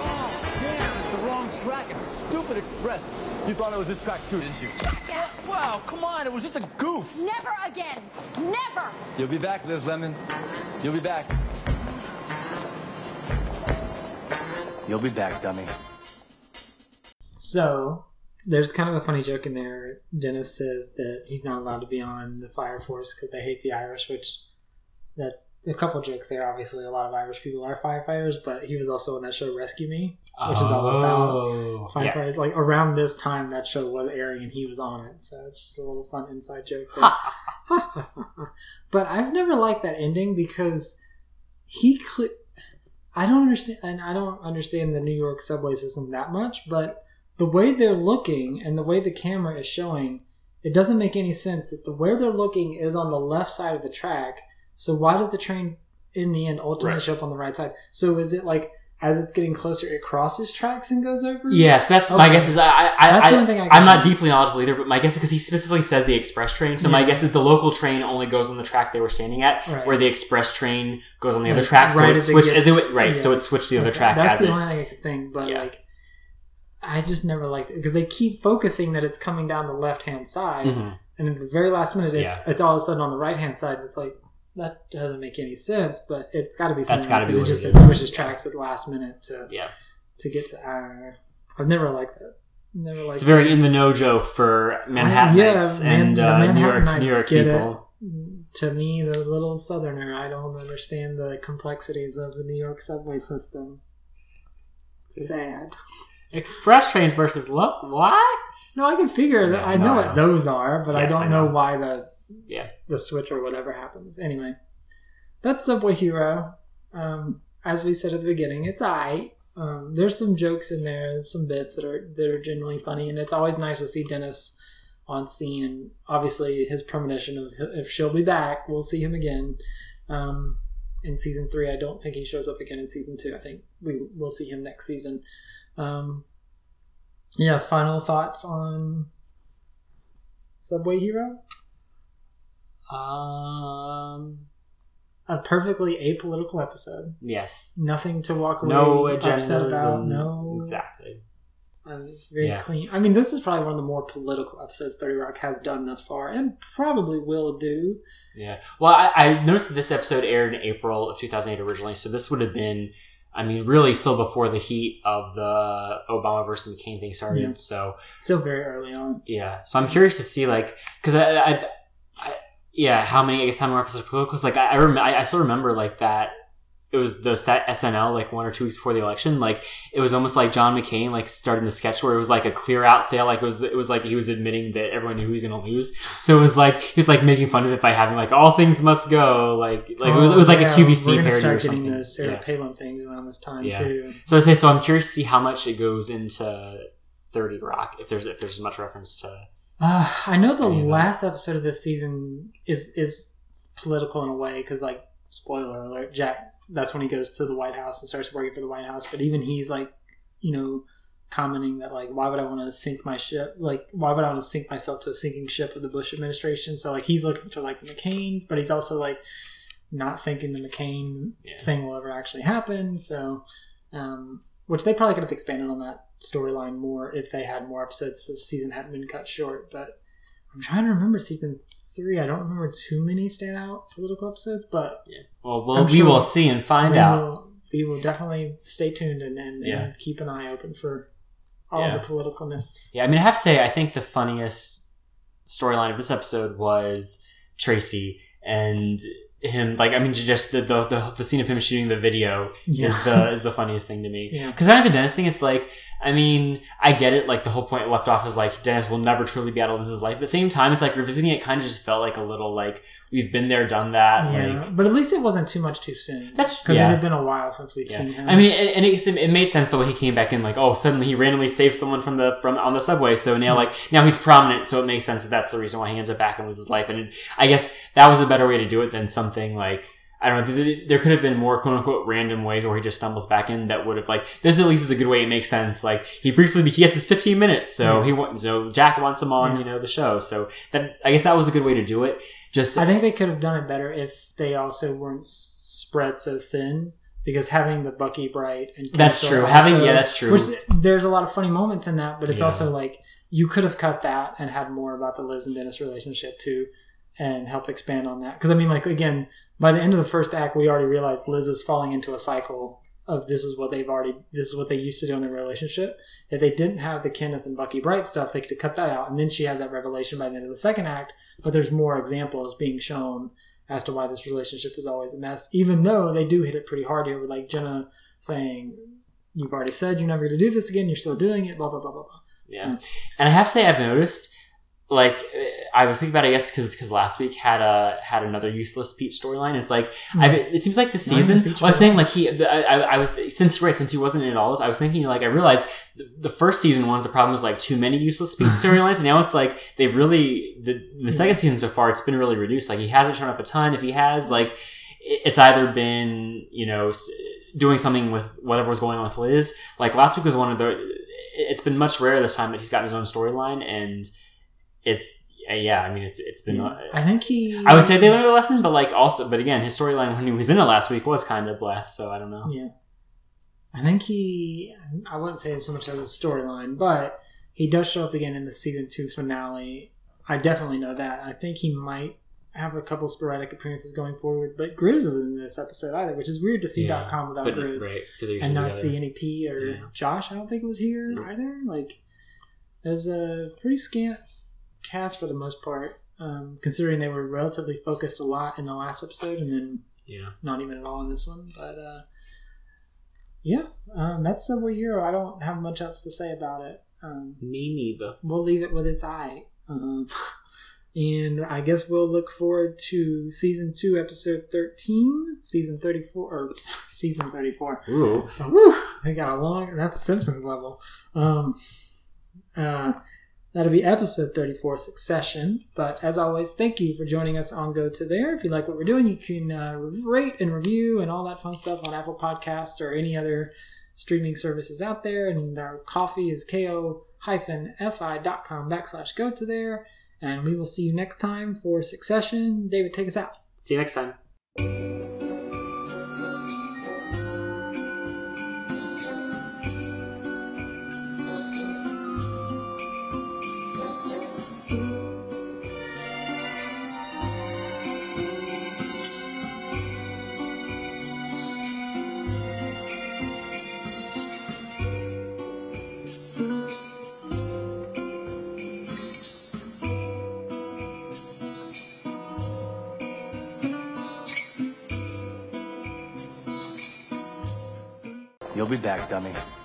K: Oh, damn, it's the wrong track. It's Stupid Express. You thought it was this track too, didn't you?
S: Yes.
K: Wow, come on. It was just a goof.
S: Never again. Never.
K: You'll be back, Liz Lemon. You'll be back. You'll be back, dummy.
A: So there's kind of a funny joke in there. Dennis says that he's not allowed to be on the fire force because they hate the Irish, which that's a couple jokes there. Obviously, a lot of Irish people are firefighters, but he was also on that show Rescue Me, which is all
B: Oh,
A: about firefighters.
B: yes.
A: Like around this time, that show was airing and he was on it, so it's just a little fun inside joke. There. but I've never liked that ending because he. Cl- I don't understand, and I don't understand the New York subway system that much, but the way they're looking and the way the camera is showing, it doesn't make any sense that the where they're looking is on the left side of the track. So why does the train in the end ultimately
B: Right.
A: show up on the right side. So is it like as it's getting closer, it crosses tracks and goes over?
B: Yes, that's my guess. Is I, I, I,
A: That's the
B: I,
A: only thing I
B: I'm not deeply knowledgeable either, but my guess is because he specifically says the express train. So my guess is the local train only goes on the track they were standing at,
A: Right.
B: where the express train goes on the other track. So
A: right
B: it
A: as it
B: switched
A: gets-
B: as it right. So it switched the other
A: Okay.
B: track.
A: That's the
B: it,
A: only thing I could think. But
B: Yeah.
A: like, I just never liked it because they keep focusing that it's coming down the left hand side,
B: Mhm.
A: and at the very last minute, it's
B: Yeah.
A: it's all of a sudden on the right hand side. And it's like that doesn't make any sense. But it's got to be
B: That's
A: something.
B: gotta
A: like
B: be
A: it just
B: it
A: switches tracks at the last minute to
B: yeah.
A: to get to. Uh, I've never liked that. Never liked
B: It's very in the know joke for Manhattanites
A: yeah,
B: and uh, New York New York
A: it.
B: people.
A: To me, the little southerner, I don't understand the complexities of the New York subway system. Sad.
B: Express trains versus look what?
A: No, I can figure that. I know
B: no,
A: what those are, but I don't know.
B: know.
A: why the
B: Yeah.
A: the switch or whatever happens. Anyway, that's Subway Hero. Um, as we said at the beginning, it's I. Um, there's some jokes in there, some bits that are that are genuinely funny, and it's always nice to see Dennis on scene. And obviously, his premonition of if she'll be back, we'll see him again. Um, in season three, I don't think he shows up again in season two. I think we will see him next season. Um, yeah, final thoughts on Subway Hero?
B: Um.
A: A perfectly apolitical episode.
B: Yes.
A: Nothing to walk away
B: No
A: upset about. No,
B: Exactly.
A: it's very
B: Yeah.
A: clean. I mean, this is probably one of the more political episodes Thirty Rock has done thus far, and probably will do.
B: Yeah. Well, I, I noticed that this episode aired in April of 2008 originally, so this would have been, I mean, really still before the heat of the Obama versus McCain thing started.
A: Yeah.
B: So
A: Still very early on.
B: yeah. So I'm curious to see like because I, I, I, yeah, how many I guess how many episodes of political? like I I, rem- I I still remember like that. It was the set SNL like one or two weeks before the election. Like it was almost like John McCain like starting the sketch where it was like a clear out sale. Like it was it was like he was admitting that everyone knew he was going to lose. So it was like he was like making fun of it by having like all things must go. Like like it was, it was like
A: Oh, yeah,
B: a QVC
A: We're
B: or
A: start
B: something.
A: getting the Sarah
B: Yeah.
A: Palin things around this time
B: Yeah.
A: too.
B: So I say so. I'm curious to see how much it goes into Thirty Rock. If there's if there's as much reference to
A: Uh, I know the
B: Any of that.
A: last episode of this season is is political in a way because, like, spoiler alert, Jack. That's when he goes to the White House and starts working for the White House. But even he's like, you know, commenting that like, why would I want to sink my ship? Like, why would I want to sink myself to a sinking ship of the Bush administration? So like, he's looking to like the McCain's, but he's also like not thinking the McCain thing will ever actually happen. So, um, which they probably could have expanded on that storyline more if they had more episodes if the season hadn't been cut short. But I'm trying to remember season three. I don't remember too many standout political episodes, but
B: yeah. Well, well we
A: sure
B: will see and find
A: we
B: out.
A: will- we will definitely stay tuned and, and,
B: Yeah.
A: and keep an eye open for all
B: Yeah.
A: the politicalness.
B: Yeah, I mean, I have to say, I think the funniest storyline of this episode was Tracy and him. Like, I mean, just the the, the, the scene of him shooting the video
A: Yeah.
B: is the is the funniest thing to me.
A: Yeah.
B: Because I think the Dennis thing, it's like, I mean, I get it. Like the whole point left off is like Dennis will never truly be out of Liz's life. At the same time, it's like revisiting it kind of just felt like a little like we've been there, done that.
A: Yeah,
B: Like
A: but at least it wasn't too much too soon.
B: That's-
A: because
B: yeah.
A: it had been a while since we'd
B: Yeah.
A: seen him.
B: I mean, and, and it, it made sense the way he came back in. Like, oh, suddenly he randomly saved someone from the from on the subway. So now, mm-hmm. like, now he's prominent. So it makes sense that that's the reason why he ends up back and loses his life. And I guess that was a better way to do it than something like. I don't know. th- There could have been more quote unquote random ways where he just stumbles back in that would have like this at least is a good way. It makes sense. Like he briefly he gets his 15 minutes, so
A: Yeah.
B: he wants so Jack wants him on
A: Yeah.
B: you know the show. So that I guess that was a good way to do it. Just
A: I think they could have done it better if they also weren't spread so thin. Because having the Bucky Bright and
B: That's
A: Kenneth
B: true. Having-
A: also-
B: yeah, that's true.
A: Which there's a lot of funny moments in that, but it's
B: Yeah.
A: also like you could have cut that and had more about the Liz and Dennis relationship too, and help expand on that. Because I mean, like again, by the end of the first act, we already realized Liz is falling into a cycle of this is what they've already this is what they used to do in their relationship. If they didn't have the Kenneth and Bucky Bright stuff, they could cut that out, and then she has that revelation by the end of the second act. But there's more examples being shown as to why this relationship is always a mess, even though they do hit it pretty hard here with like Jenna saying, You've already said you're never going to do this again, you're still doing it, blah, blah, blah, blah, blah.
B: Yeah, and I have to say I've noticed, like I was thinking about, it, I guess because because last week had a had another useless Pete storyline. It's like
A: Hmm.
B: It seems like
A: the
B: season. Well, I was saying like he, the, I, I was since right since he wasn't in it all this, I was thinking like I realized the, the first season was the problem was like too many useless Pete storylines. now it's like they've really the the second season so far it's been really reduced. Like he hasn't shown up a ton. If he has, like it's either been you know doing something with whatever was going on with Liz. Like last week was one of the. It's been much rarer this time that he's gotten his own storyline, and it's yeah. I mean, it's it's been. uh,
A: I think he.
B: I would say they learned a lesson, but like also, but again, his storyline when he was in it last week was kind of blessed. So I don't know.
A: Yeah. I think he. I wouldn't say so much as a storyline, but he does show up again in the season two finale. I definitely know that. I think he might have a couple sporadic appearances going forward, but Grizz isn't in this episode either, which is weird to see
B: Yeah, Dot
A: Com without
B: but-
A: Grizz
B: right,
A: and not see any Pete or
B: Yeah.
A: Josh. I don't think was here either. Like, there's a pretty scant cast for the most part, um, considering they were relatively focused a lot in the last episode, and then
B: Yeah.
A: not even at all in this one. But uh, yeah, um, that's Subway Hero. I don't have much else to say about it. Um,
B: Me neither.
A: We'll leave it with its eye. Um, and I guess we'll look forward to season two, episode 13, season 34, or season 34.
B: Ooh.
A: Woo! I got a long, that's Simpsons level. Um, uh, that'll be episode 34, Succession. But as always, thank you for joining us on Go To There. If you like what we're doing, you can uh, rate and review and all that fun stuff on Apple Podcasts or any other streaming services out there. And our coffee is ko-fi.com backslash go to there. And we will see you next time for Succession. David, take us out.
B: See you next time.
G: Dummy.